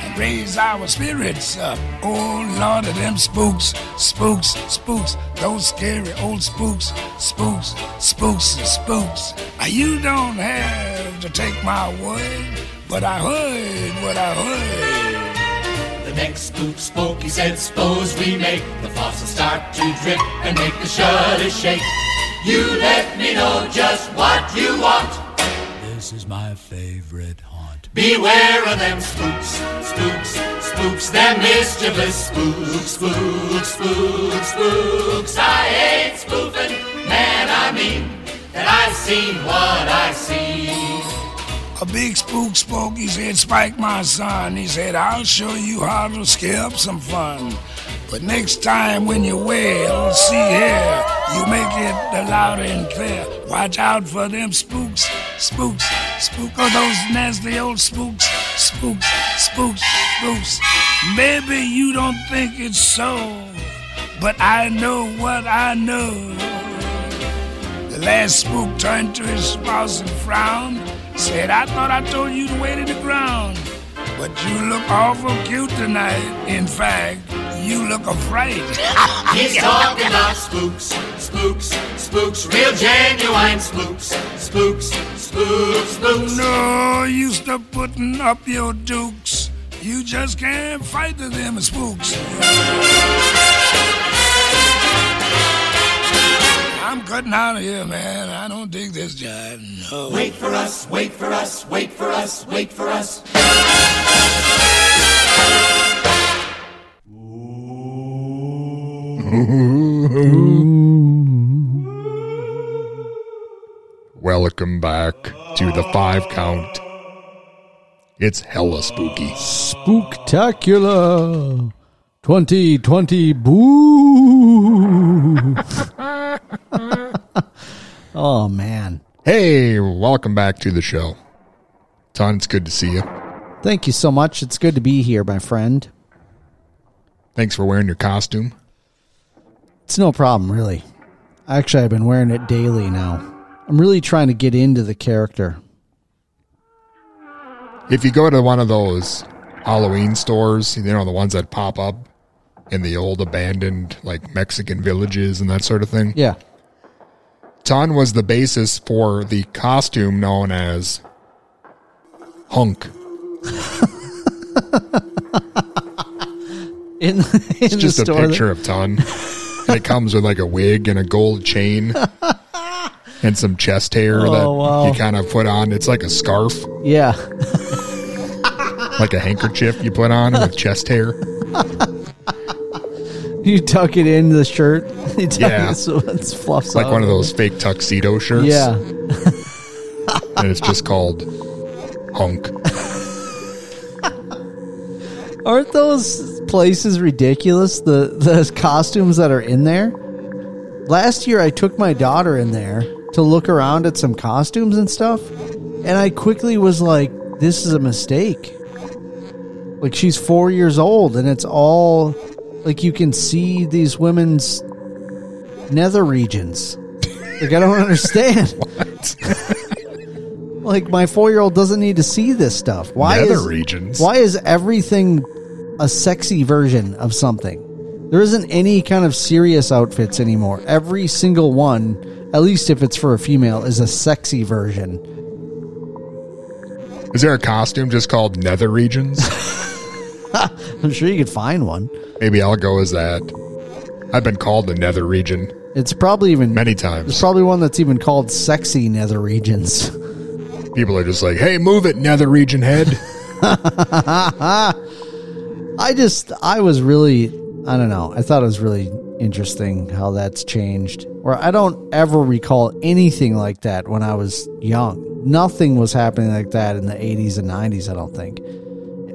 and raise our spirits up. Oh Lord of them spooks, spooks, spooks, those scary old spooks, spooks, spooks, spooks. Now you don't have to take my word, but I heard what I heard. Next spook spoke, he said, suppose we make the faucet start to drip and make the shutters shake. You let me know just what you want. This is my favorite haunt. Beware of them spooks, spooks, spooks, them mischievous spooks, spooks, spooks, spooks. I ain't spoofing, man, I mean that I've seen what I see. A big spook spoke, he said, Spike, my son. He said, I'll show you how to scare up some fun. But next time when you wail, see here, you make it loud and clear. Watch out for them spooks, spooks, spook, oh, those nasty old spooks, spooks, spooks, spooks. Maybe you don't think it's so, but I know what I know. The last spook turned to his spouse and frowned. Said, I thought I told you to wait in the ground. But you look awful cute tonight. In fact, you look afraid. He's talking about spooks, spooks, spooks, real genuine spooks, spooks, spooks, spooks. No, you stop putting up your dukes. You just can't fight the them spooks. I'm cutting out of here, man. I don't dig this job. No. Wait for us, wait for us, wait for us, wait for us. Welcome back to the five count. It's hella spooky. Spooktacular 2020 boo. oh man. Hey, welcome back to the show. Ton, it's good to see you. Thank you so much. It's good to be here, my friend. Thanks for wearing your costume. It's no problem, really. Actually, I've been wearing it daily now. I'm really trying to get into the character. If you go to one of those Halloween stores, you know, the ones that pop up in the old abandoned, like Mexican villages and that sort of thing. Yeah. Ton was the basis for the costume known as Hunk. In, in It's just a picture of Ton. and it comes with like a wig and a gold chain and some chest hair Oh, that wow. you kind of put on. It's like a scarf, Yeah. like a handkerchief you put on with chest hair. You tuck it in the shirt. You tuck Yeah. it so it fluffs like one of those fake tuxedo shirts. Yeah. and it's just called Hunk. Aren't those places ridiculous? The the costumes that are in there. Last year, I took my daughter in there to look around at some costumes and stuff, and I quickly was like, "This is a mistake." Like she's four years old, and it's all like you can see these women's nether regions. Like I don't understand. like my four year old doesn't need to see this stuff. Why Nether is regions? Why is everything a sexy version of something? There isn't any kind of serious outfits anymore. Every single one, at least if it's for a female, is a sexy version. Is there a costume just called Nether Regions? I'm sure you could find one. Maybe I'll go as that. I've been called the Nether Region It's probably even many times. There's probably one that's even called sexy nether regions. People are just like, "Hey, move it, Nether Region head." I just, I was really, I don't know. I thought it was really interesting how that's changed. Or I don't ever recall anything like that when I was young. Nothing was happening like that in the 80s and 90s, I don't think.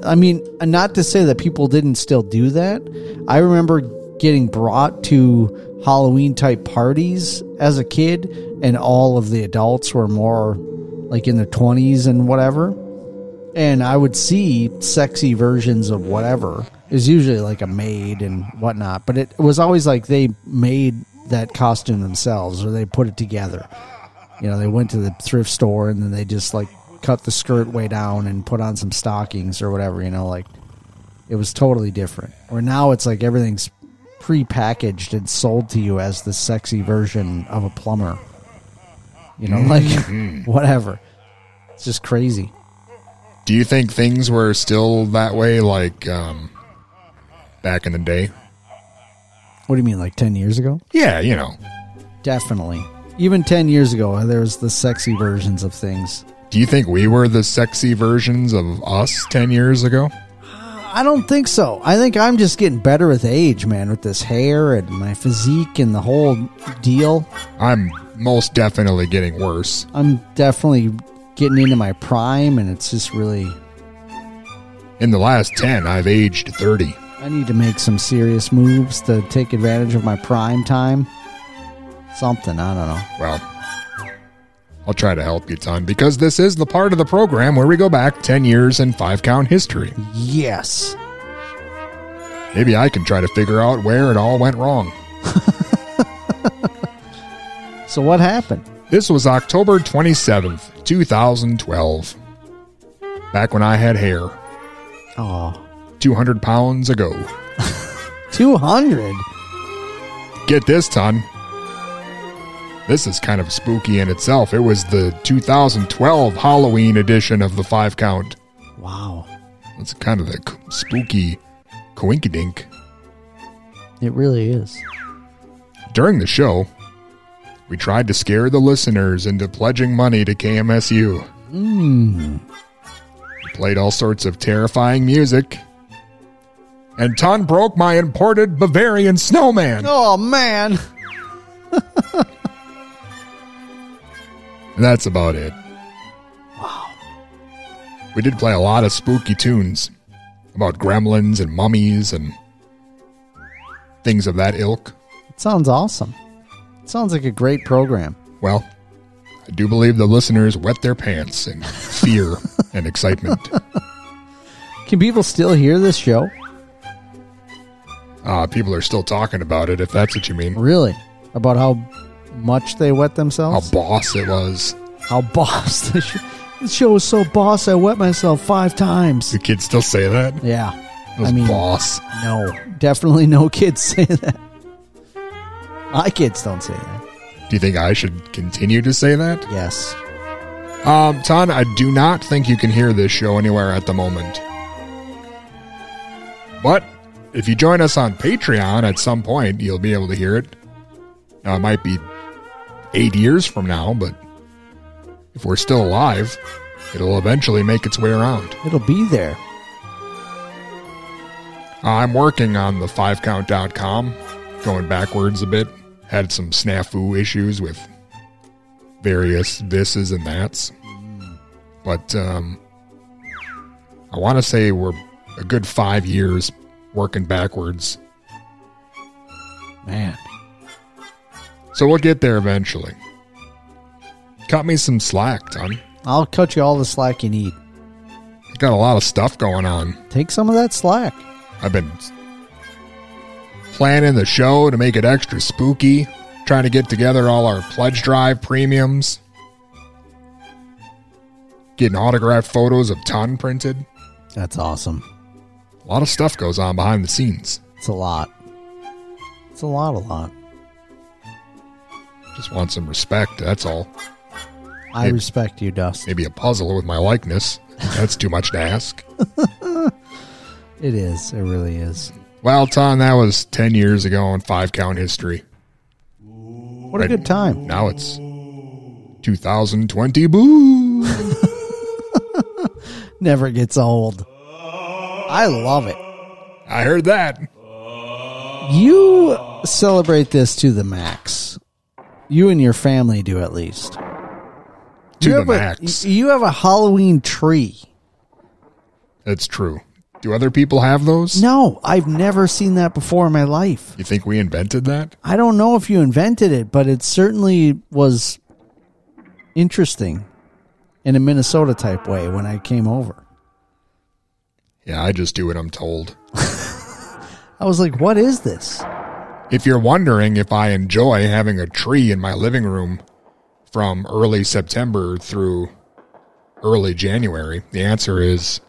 I mean, uh, not to say that people didn't still do that. I remember getting brought to Halloween type parties as a kid, and all of the adults were more like in their 20s and whatever and I would see sexy versions of whatever. It was usually like a maid and whatnot, but it was always like they made that costume themselves or they put it together. You know, they went to the thrift store and then they just like cut the skirt way down and put on some stockings or whatever. You know, like it was totally different. Where now it's like everything's pre-packaged and sold to you as the sexy version of a plumber. You know, like Mhm. whatever. It's just crazy. Do you think things were still that way like um, back in the day? What do you mean, like ten years ago? Yeah, you know. Definitely. Even ten years ago, there was the sexy versions of things. Do you think we were the sexy versions of us 10 years ago? I don't think so. I think I'm just getting better with age, man, with this hair and my physique and the whole deal. I'm most definitely getting worse. I'm definitely getting into my prime, and it's just really. In the last 10, I've aged 30. I need to make some serious moves to take advantage of my prime time. Something, I don't know. Well, I'll try to help you, Ton, because this is the part of the program where we go back 10 years in five count history. Yes. Maybe I can try to figure out where it all went wrong. So, what happened? This was October 27th, 2012. Back when I had hair. Oh. 200 pounds ago. 200? Get this, Ton. This is kind of spooky in itself. It was the 2012 Halloween edition of the five count. Wow. It's kind of the spooky coinkydink. It really is. During the show, we tried to scare the listeners into pledging money to KMSU. Mmm. We played all sorts of terrifying music. And Ton broke my imported Bavarian snowman. Oh, man. And that's about it. Wow. We did play a lot of spooky tunes about gremlins and mummies and things of that ilk. It sounds awesome. It sounds like a great program. Well, I do believe the listeners wet their pants in fear and excitement. Can people still hear this show? Uh, people are still talking about it, if that's what you mean. Really? About how much they wet themselves? How themselves? boss it was. How boss. The sh- This show was so boss, I wet myself five times. Do kids still say that? Yeah. It was I mean, boss. No. Definitely no kids say that. My kids don't say that. Do you think I should continue to say that? Yes. Um, Ton, I do not think you can hear this show anywhere at the moment. But if you join us on Patreon at some point, you'll be able to hear it. Now, it might be eight years from now, but if we're still alive, it'll eventually make its way around. It'll be there. I'm working on the 5count.com, going backwards a bit. Had some snafu issues with various thises and that's. But um, I want to say we're a good five years working backwards. Man. So we'll get there eventually. Cut me some slack, Ton. I'll cut you all the slack you need. Got a lot of stuff going on. Take some of that slack. I've been planning the show to make it extra spooky, trying to get together all our pledge drive premiums, getting autographed photos of Ton printed. That's awesome. A lot of stuff goes on behind the scenes. It's a lot. It's a lot, a lot. Just want some respect, that's all. I Maybe- respect you, Dust. Maybe a puzzle with my likeness. That's too much to ask. It is. It really is. Well, Ton, that was 10 years ago in five count history. What a good time. Now it's 2020. Boo! Never gets old. I love it. I heard that. You celebrate this to the max. You and your family do at least. To you the have a- max. you have a Halloween tree. That's true. Do other people have those? No, I've never seen that before in my life. You think we invented that? I don't know if you invented it, but it certainly was interesting in a Minnesota type way when I came over. Yeah, I just do what I'm told. I was like, what is this? If you're wondering if I enjoy having a tree in my living room from early September through early January, the answer is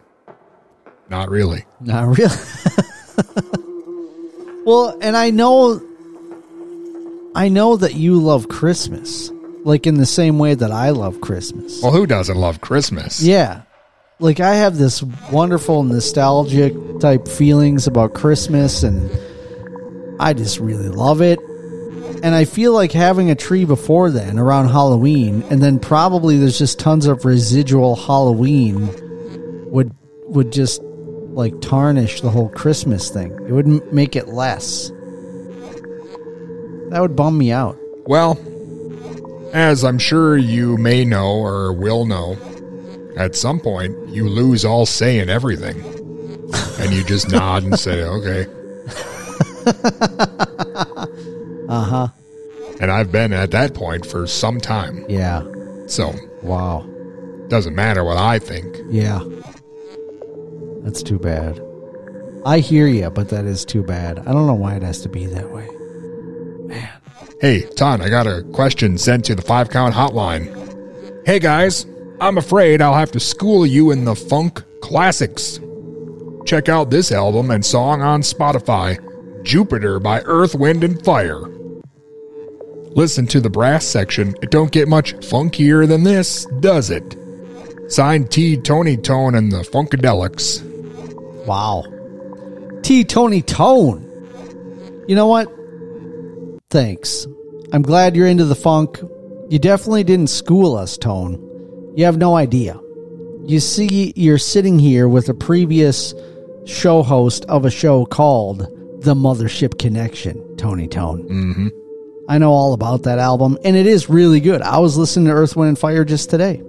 Not really. Not really. well, and I know I know that you love Christmas. Like in the same way that I love Christmas. Well, who doesn't love Christmas? Yeah. Like I have this wonderful nostalgic type feelings about Christmas and I just really love it. And I feel like having a tree before then around Halloween and then probably there's just tons of residual Halloween would would just like tarnish the whole Christmas thing. It would m- make it less. That would bum me out. Well, as I'm sure you may know or will know, at some point you lose all say in everything. And you just nod and say, okay. Uh huh. And I've been at that point for some time. Yeah. So, wow. Doesn't matter what I think. Yeah. That's too bad. I hear you, but that is too bad. I don't know why it has to be that way. Man. Hey, Ton, I got a question sent to the five count hotline. Hey guys, I'm afraid I'll have to school you in the funk classics. Check out this album and song on Spotify Jupiter by Earth, Wind, and Fire. Listen to the brass section. It don't get much funkier than this, does it? Signed T. Tony Tone and the Funkadelics. Wow. T. Tony Tone. You know what? Thanks. I'm glad you're into the funk. You definitely didn't school us, Tone. You have no idea. You see, you're sitting here with a previous show host of a show called The Mothership Connection, Tony Tone. Mm-hmm. I know all about that album, and it is really good. I was listening to Earth, Wind, and Fire just today.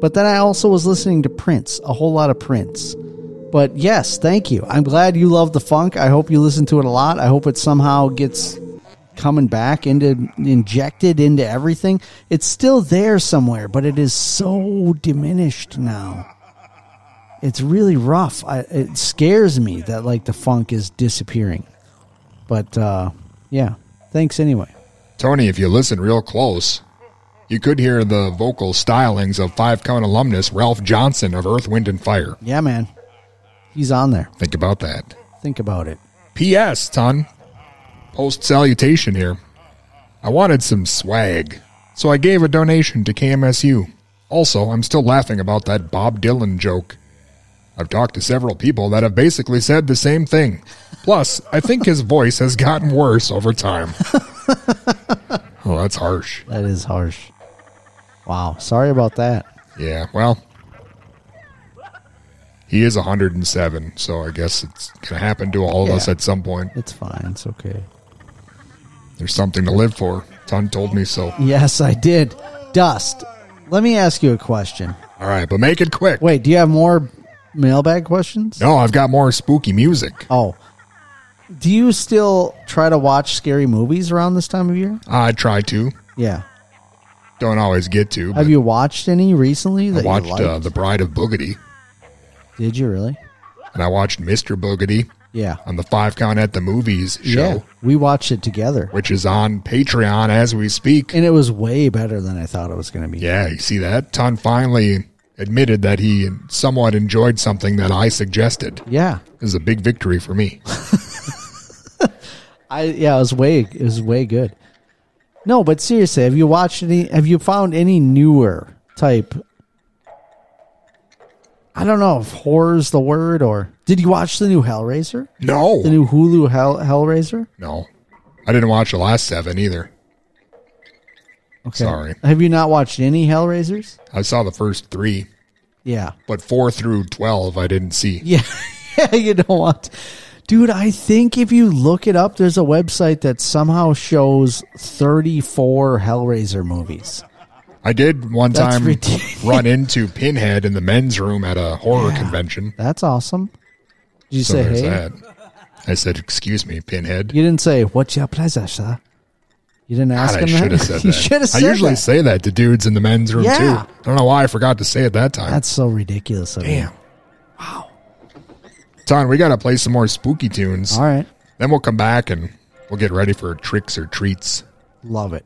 But then I also was listening to Prince, a whole lot of Prince. But yes, thank you. I'm glad you love the funk. I hope you listen to it a lot. I hope it somehow gets coming back into injected into everything. It's still there somewhere, but it is so diminished now. It's really rough. I, it scares me that like the funk is disappearing. But uh, yeah, thanks anyway. Tony, if you listen real close, you could hear the vocal stylings of five count alumnus Ralph Johnson of Earth, Wind, and Fire. Yeah, man. He's on there. Think about that. Think about it. P.S. Ton, post salutation here. I wanted some swag, so I gave a donation to KMSU. Also, I'm still laughing about that Bob Dylan joke. I've talked to several people that have basically said the same thing. Plus, I think his voice has gotten worse over time. oh, that's harsh. That is harsh. Wow. Sorry about that. Yeah, well, he is 107, so I guess it's going to happen to all of us at some point. It's fine. It's okay. There's something to live for. Ton told me so. Yes, I did. Dust. Let me ask you a question. All right, but make it quick. Wait, do you have more mailbag questions? No, I've got more spooky music. Oh. Do you still try to watch scary movies around this time of year? I try to. Yeah. Don't always get to. Have you watched any recently I that watched you liked? uh, The Bride of Boogedy, Did you really? and I watched Mr. Boogedy Yeah. on the Five Count at the Movies show, Yeah. We watched it together. which is on Patreon as we speak. And it was way better than I thought it was going to be. Yeah, you see that? Ton finally admitted that he somewhat enjoyed something that I suggested. Yeah. This is a big victory for me. I yeah, it was way it was way good. No, but seriously, have you watched any have you found any newer type I don't know if horror's the word or did you watch the new Hellraiser? No. The new Hulu Hell Hellraiser? No. I didn't watch the last seven either. Okay. Sorry. Have you not watched any Hellraisers? I saw the first three, Yeah. but four through 12 I didn't see. Yeah. yeah, you don't want Dude, I think if you look it up, there's a website that somehow shows 34 Hellraiser movies. I did one That's time ridiculous. run into Pinhead in the men's room at a horror convention. That's awesome. Did you So say there's hey? that. I said, "Excuse me, Pinhead." You didn't say, What's your pleasure, sir? You didn't ask God, I him should that? have said you that. should have I usually that. say that to dudes in the men's room Yeah. too. I don't know why I forgot to say it that time. That's so ridiculous of Damn. you. Ton, we got to play some more spooky tunes. All right. Then we'll come back and we'll get ready for tricks or treats. Love it.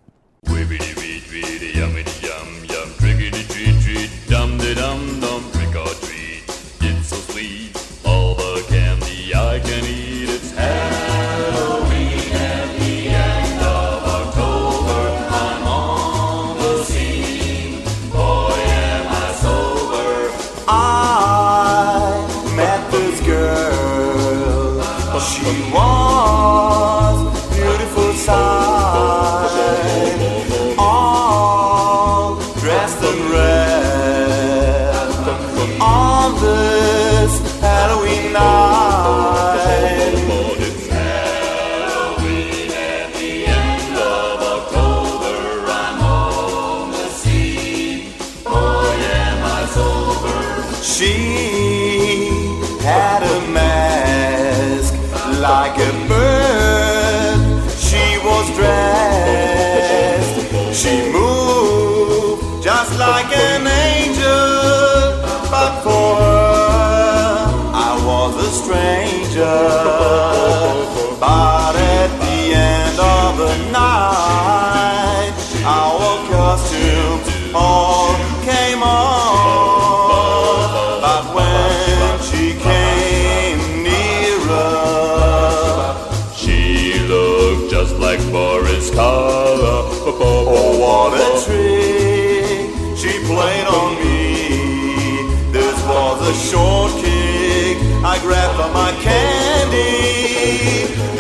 I for my candy.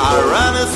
I ran as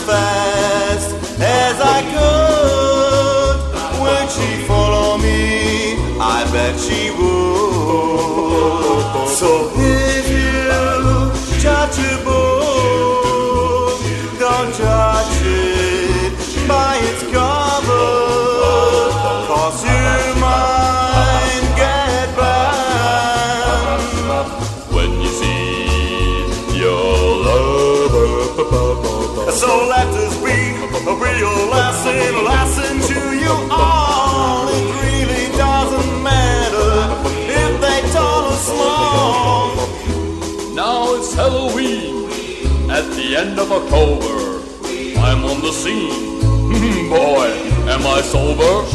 of October. I'm on the scene. Hmm, boy, am I sober?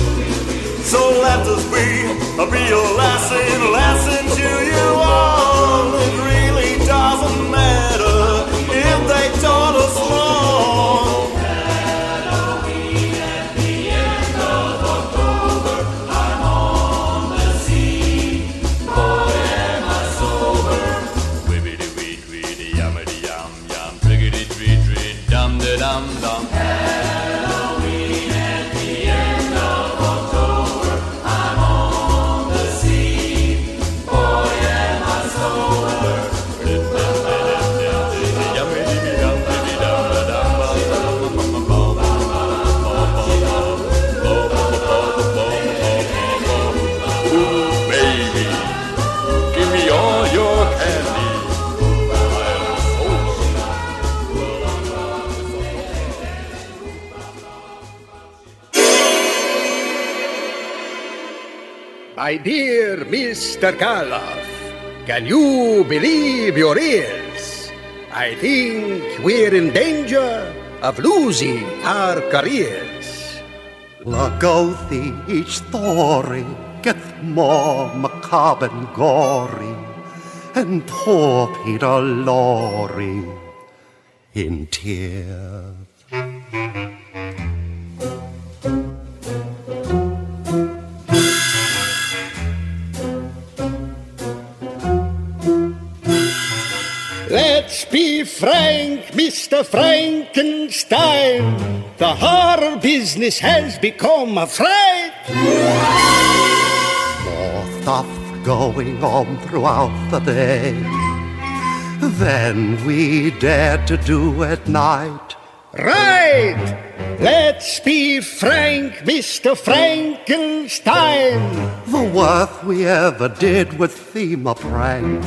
So let us be a real lesson, lesson to you all. It really doesn't matter if they tall or small. My dear Mr. Karloff, can you believe your ears? I think we're in danger of losing our careers. Lugosi, each story gets more macabre and gory, and poor Peter Lorre in tears. Frank, Mr. Frankenstein. The horror business has become a fright. More stuff going on throughout the day than we dare to do at night. Right! Let's be frank, Mr. Frankenstein. The worst we ever did was theme a prank.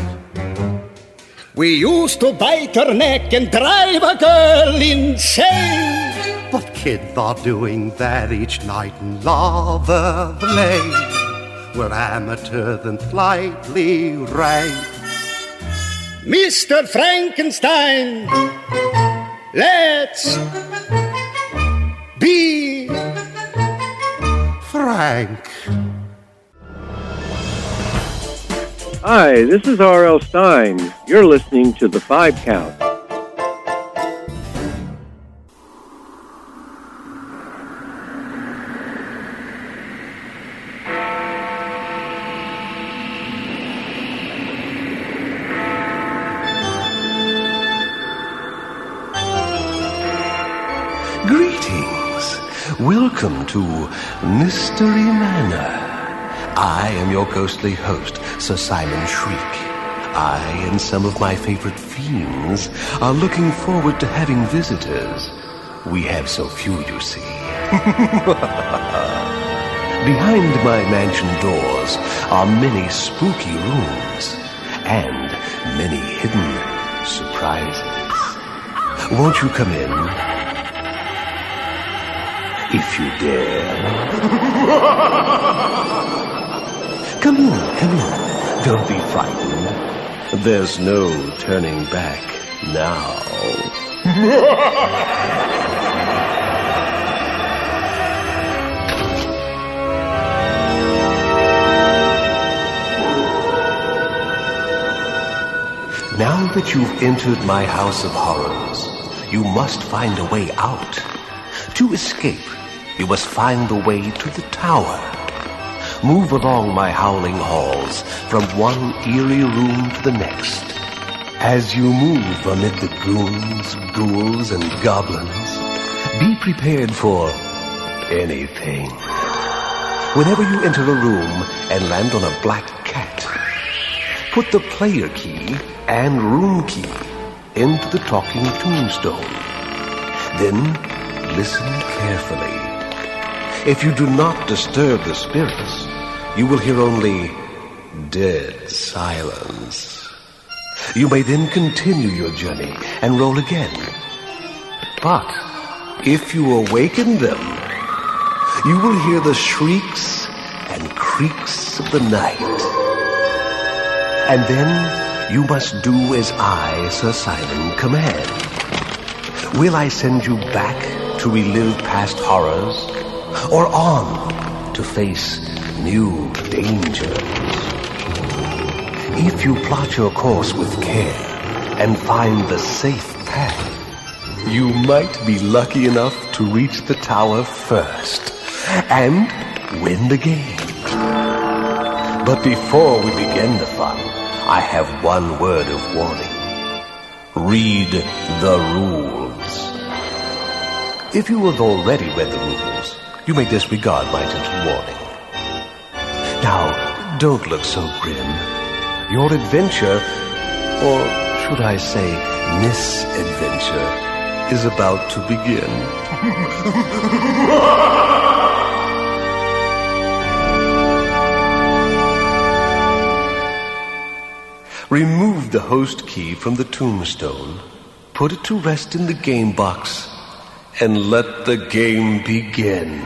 We used to bite her neck and drive a girl insane. But kids are doing that each night in Lava Lane. We're amateurs and slightly rank. Mr. Frankenstein, let's be frank. Hi, this is R.L. Stine. You're listening to The Five Count. Greetings. Welcome to Mystery Manor. I am your ghostly host, Sir Simon Shriek. I and some of my favorite fiends are looking forward to having visitors. We have so few, you see. Behind my mansion doors are many spooky rooms and many hidden surprises. Won't you come in? If you dare. come in, come in. Don't be frightened. There's no turning back now. Now that you've entered my house of horrors, you must find a way out. To escape, you must find the way to the tower. Move along my howling halls from one eerie room to the next. As you move amid the goons, ghouls, and goblins, be prepared for anything. Whenever you enter a room and land on a black cat, put the player key and room key into the talking tombstone. Then listen carefully. If you do not disturb the spirits, you will hear only dead silence. You may then continue your journey and roll again. But if you awaken them, you will hear the shrieks and creaks of the night. And then you must do as I, Sir Simon, command. Will I send you back to relive past horrors, or on to face new dangers? If you plot your course with care and find the safe path, you might be lucky enough to reach the tower first and win the game. But before we begin the fun, I have one word of warning. Read the rules. If you have already read the rules, you may disregard my gentle warning. Now, don't look so grim. Your adventure, or should I say misadventure, is about to begin. Remove the host key from the tombstone, put it to rest in the game box, and let the game begin.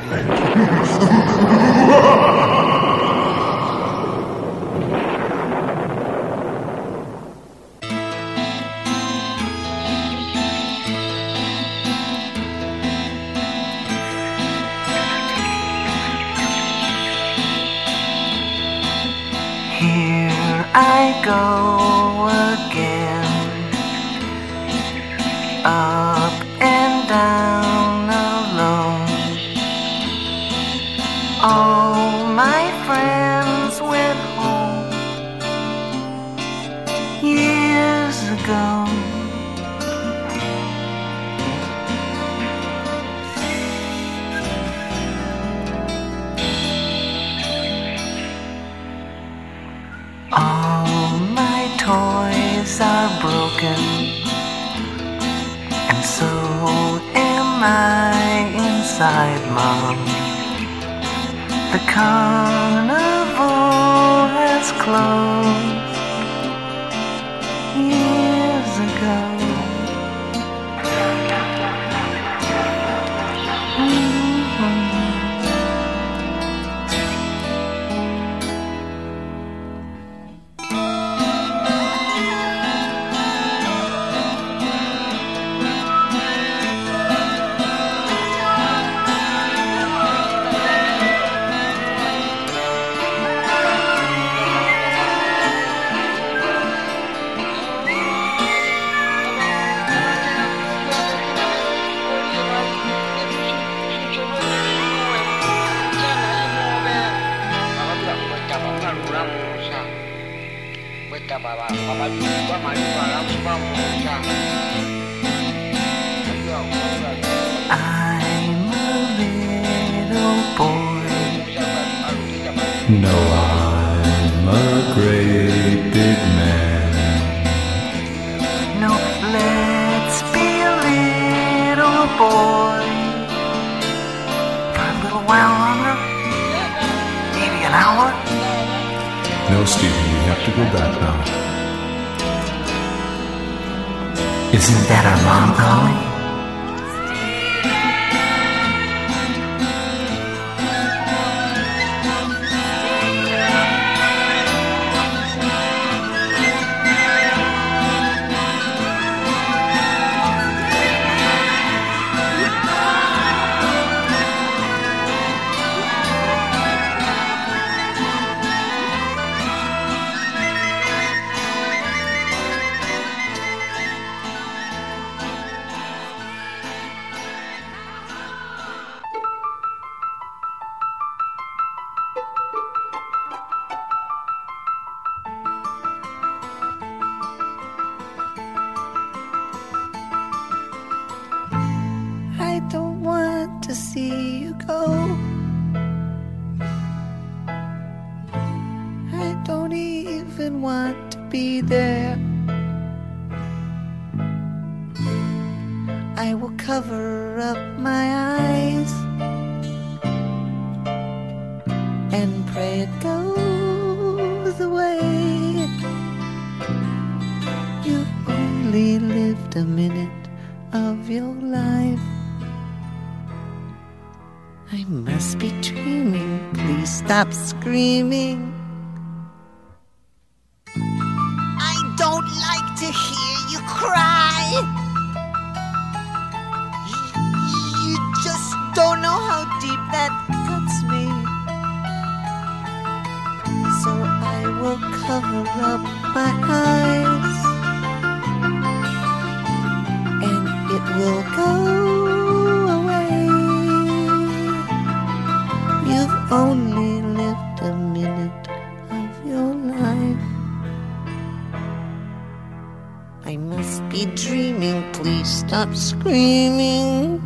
Here I go again, up inside, Mom. The carnival has closed so I will cover up my eyes, and it will go away. You've only lived a minute of your life. I must be dreaming, please stop screaming.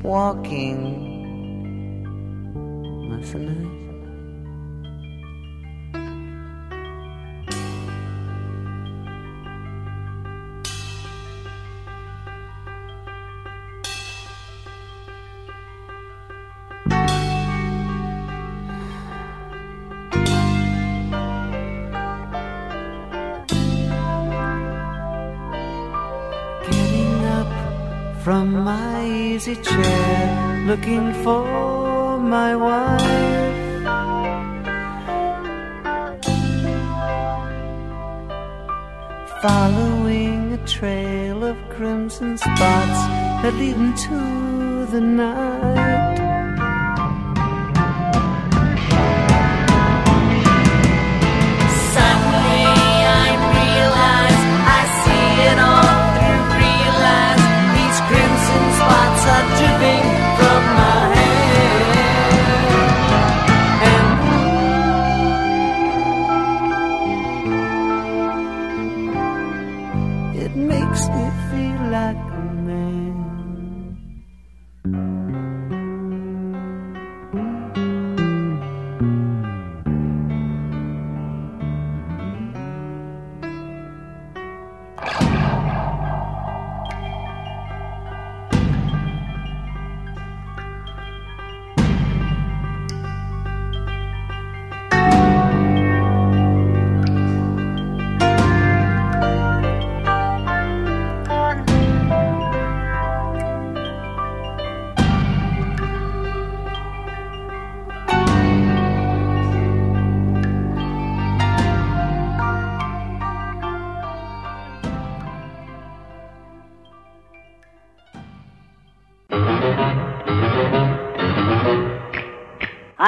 Sleepwalking. That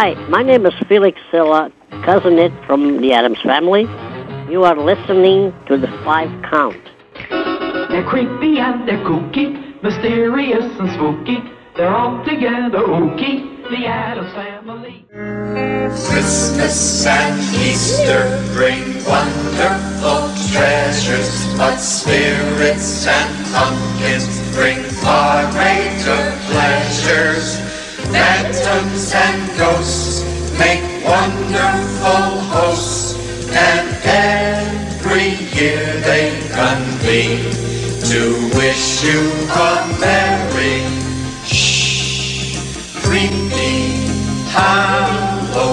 Hi, my name is Felix Silla, cousin Itt from the Addams family. You are listening to the five count. They're creepy and they're kooky, mysterious and spooky. They're all together ooky, the Addams family. Christmas and Easter bring wonderful treasures, but spirits and pumpkins bring far greater pleasures. Phantoms and ghosts make wonderful hosts, and every year they convene to wish you a merry, shh, creepy Halloween.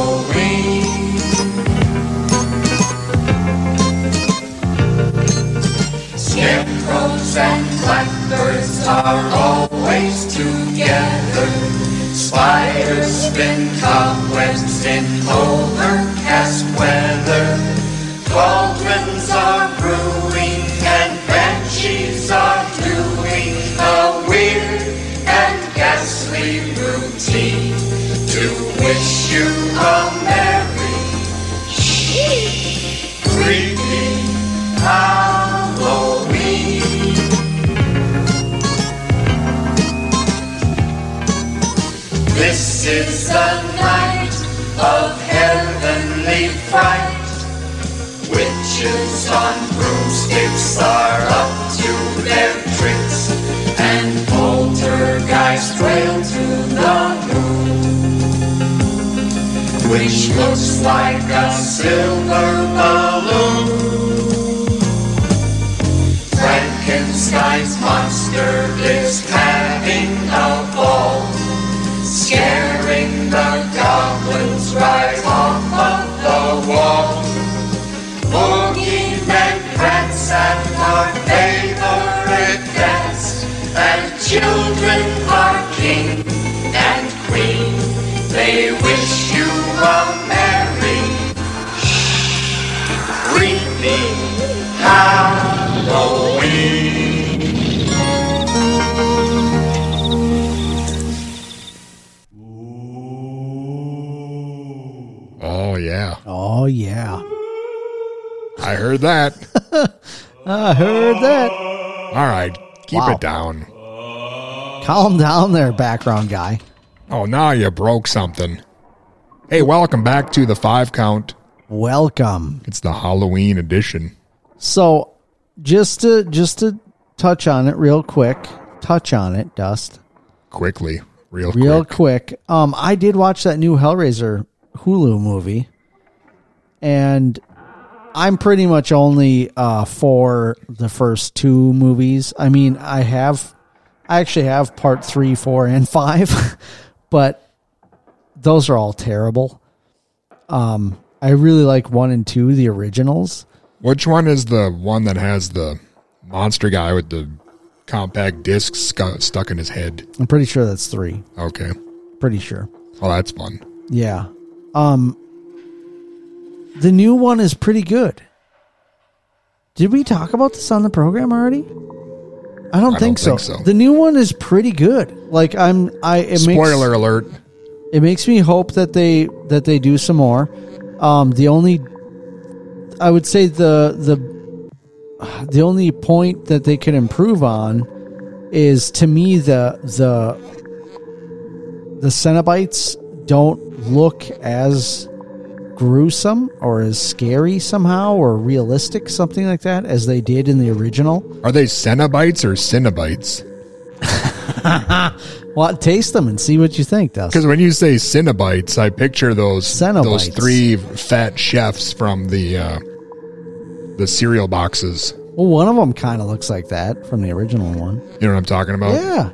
Scarecrows and blackbirds are always together. Spiders spin cobwebs in overcast weather. Cauldrons are brewing and banshees are doing a weird and ghastly routine to wish you a merry, creepy ah. Halloween. is a night of heavenly fright. Witches on broomsticks are up to their tricks, and poltergeist wail to the moon, which looks like a silver balloon. Frankenstein's monster is having a scaring the goblins right off of the wall. Boogeymen prance at our favorite dance, and children are king and queen. They wish you a merry, creepy Oh yeah. Oh yeah. I heard that. I heard that. All right, keep Wow. it down. Calm down there, background guy. Oh, now you broke something. Hey, welcome back to the five count. Welcome. It's the Halloween edition. So, just to just to touch on it real quick, touch on it, Dust. Quickly, real, real quick. Um, I did watch that new Hellraiser Hulu movie, and I'm pretty much only uh, for the first two movies. I mean, I have, I actually have part three, four, and five, but those are all terrible. Um, I really like one and two, the originals. Which one is the one that has the monster guy with the compact disc stuck in his head? I'm pretty sure that's three. Okay. Pretty sure. Oh, that's fun. Yeah. Um the new one is pretty good. Did we talk about this on the program already? I don't, I think, don't so. think so. The new one is pretty good. Like I'm I it Spoiler makes, alert. It makes me hope that they that they do some more. Um the only I would say the the the only point that they could improve on is to me the the the Cenobites don't look as gruesome or as scary somehow or realistic, something like that, as they did in the original. Are they Cenobites or Cinnabites? well, taste them and see what you think, Dust. Because when you say Cinnabites, I picture those Cenobites. those three fat chefs from the uh, the cereal boxes. Well, one of them kind of looks like that from the original one. You know what I'm talking about? Yeah.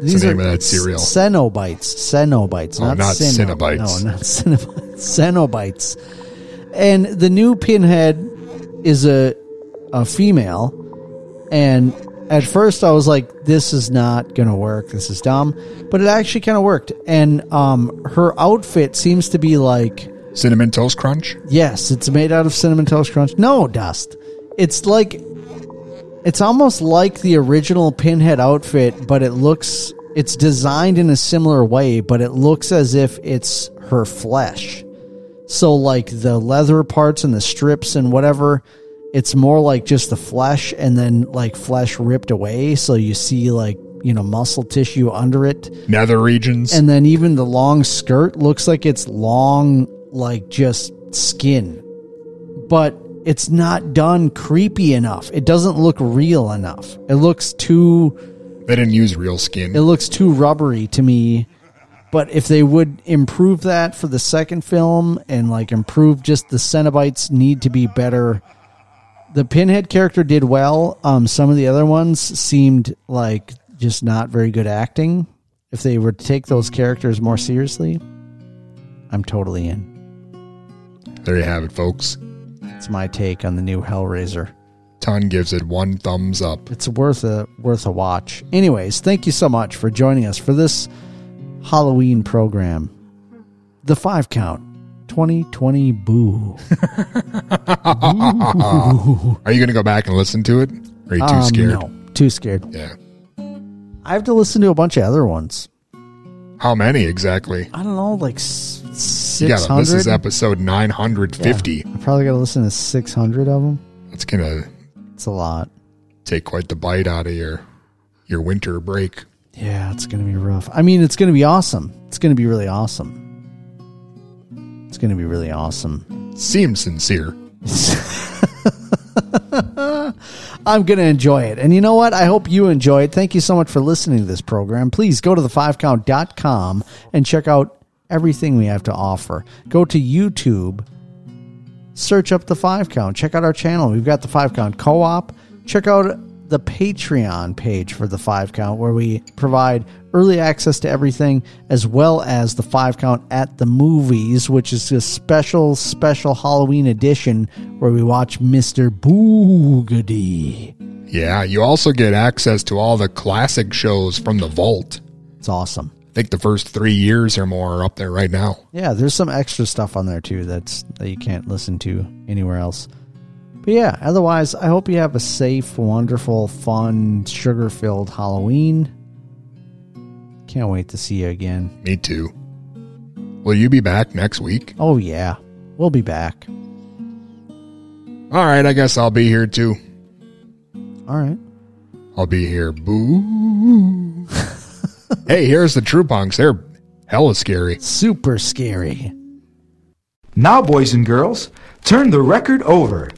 What's the name of that cereal? Cenobites. Cenobites. Oh, Not, not Ceno- Cenobites. No, not Cenobites. Cenobites. And the new pinhead is a a female. And at first I was like, this is not gonna work. This is dumb. But it actually kind of worked. And um her outfit seems to be like Cinnamon Toast Crunch. Yes, it's made out of cinnamon toast crunch. No, dust. It's like it's almost like the original pinhead outfit, but it looks it's designed in a similar way, but it looks as if it's her flesh. So like the leather parts and the strips and whatever, it's more like just the flesh and then like flesh ripped away, so you see like, you know, muscle tissue under it. Nether regions. And then even the long skirt looks like it's long, like just skin. But it's not done creepy enough. It doesn't look real enough. It looks too. They didn't use real skin. It looks too rubbery to me. But if they would improve that for the second film and like improve just the Cenobites need to be better. The Pinhead character did well. Um, some of the other ones seemed like just not very good acting. If they were to take those characters more seriously, I'm totally in. There you have it, folks. It's my take on the new Hellraiser. Ton gives it one thumbs up. It's worth a worth a watch. Anyways, thank you so much for joining us for this Halloween program. The five count. 2020 boo. Are you going to go back and listen to it? Or are you too Um, scared? No, too scared. Yeah. I have to listen to a bunch of other ones. How many exactly? I don't know, like six You gotta- This is episode 950. I'm probably got to listen to six hundred of them. It's going to It's a lot. take quite the bite out of your your winter break. Yeah, it's going to be rough. I mean, it's going to be awesome. It's going to be really awesome. It's going to be really awesome. Seems sincere. I'm going to enjoy it. And you know what? I hope you enjoy it. Thank you so much for listening to this program. Please go to the5count.com and check out everything we have to offer. Go to YouTube, search up the 5 count, check out our channel. We've got the 5 count co op. Check out the Patreon page for the 5 count where we provide early access to everything as well as the 5 count at the movies, which is a special, special Halloween edition where we watch Mr. Boogedy. Yeah, you also get access to all the classic shows from the vault. It's awesome. I think the first three years or more are up there right now. Yeah, there's some extra stuff on there too that's that you can't listen to anywhere else. But yeah, otherwise, I hope you have a safe, wonderful, fun, sugar-filled Halloween. Can't wait to see you again. Me too. Will you be back next week? Oh yeah, we'll be back. All right, I guess I'll be here too. All right. I'll be here. Boo. hey, here's the True Punks. They're hella scary. Super scary. Now, boys and girls, turn the record over.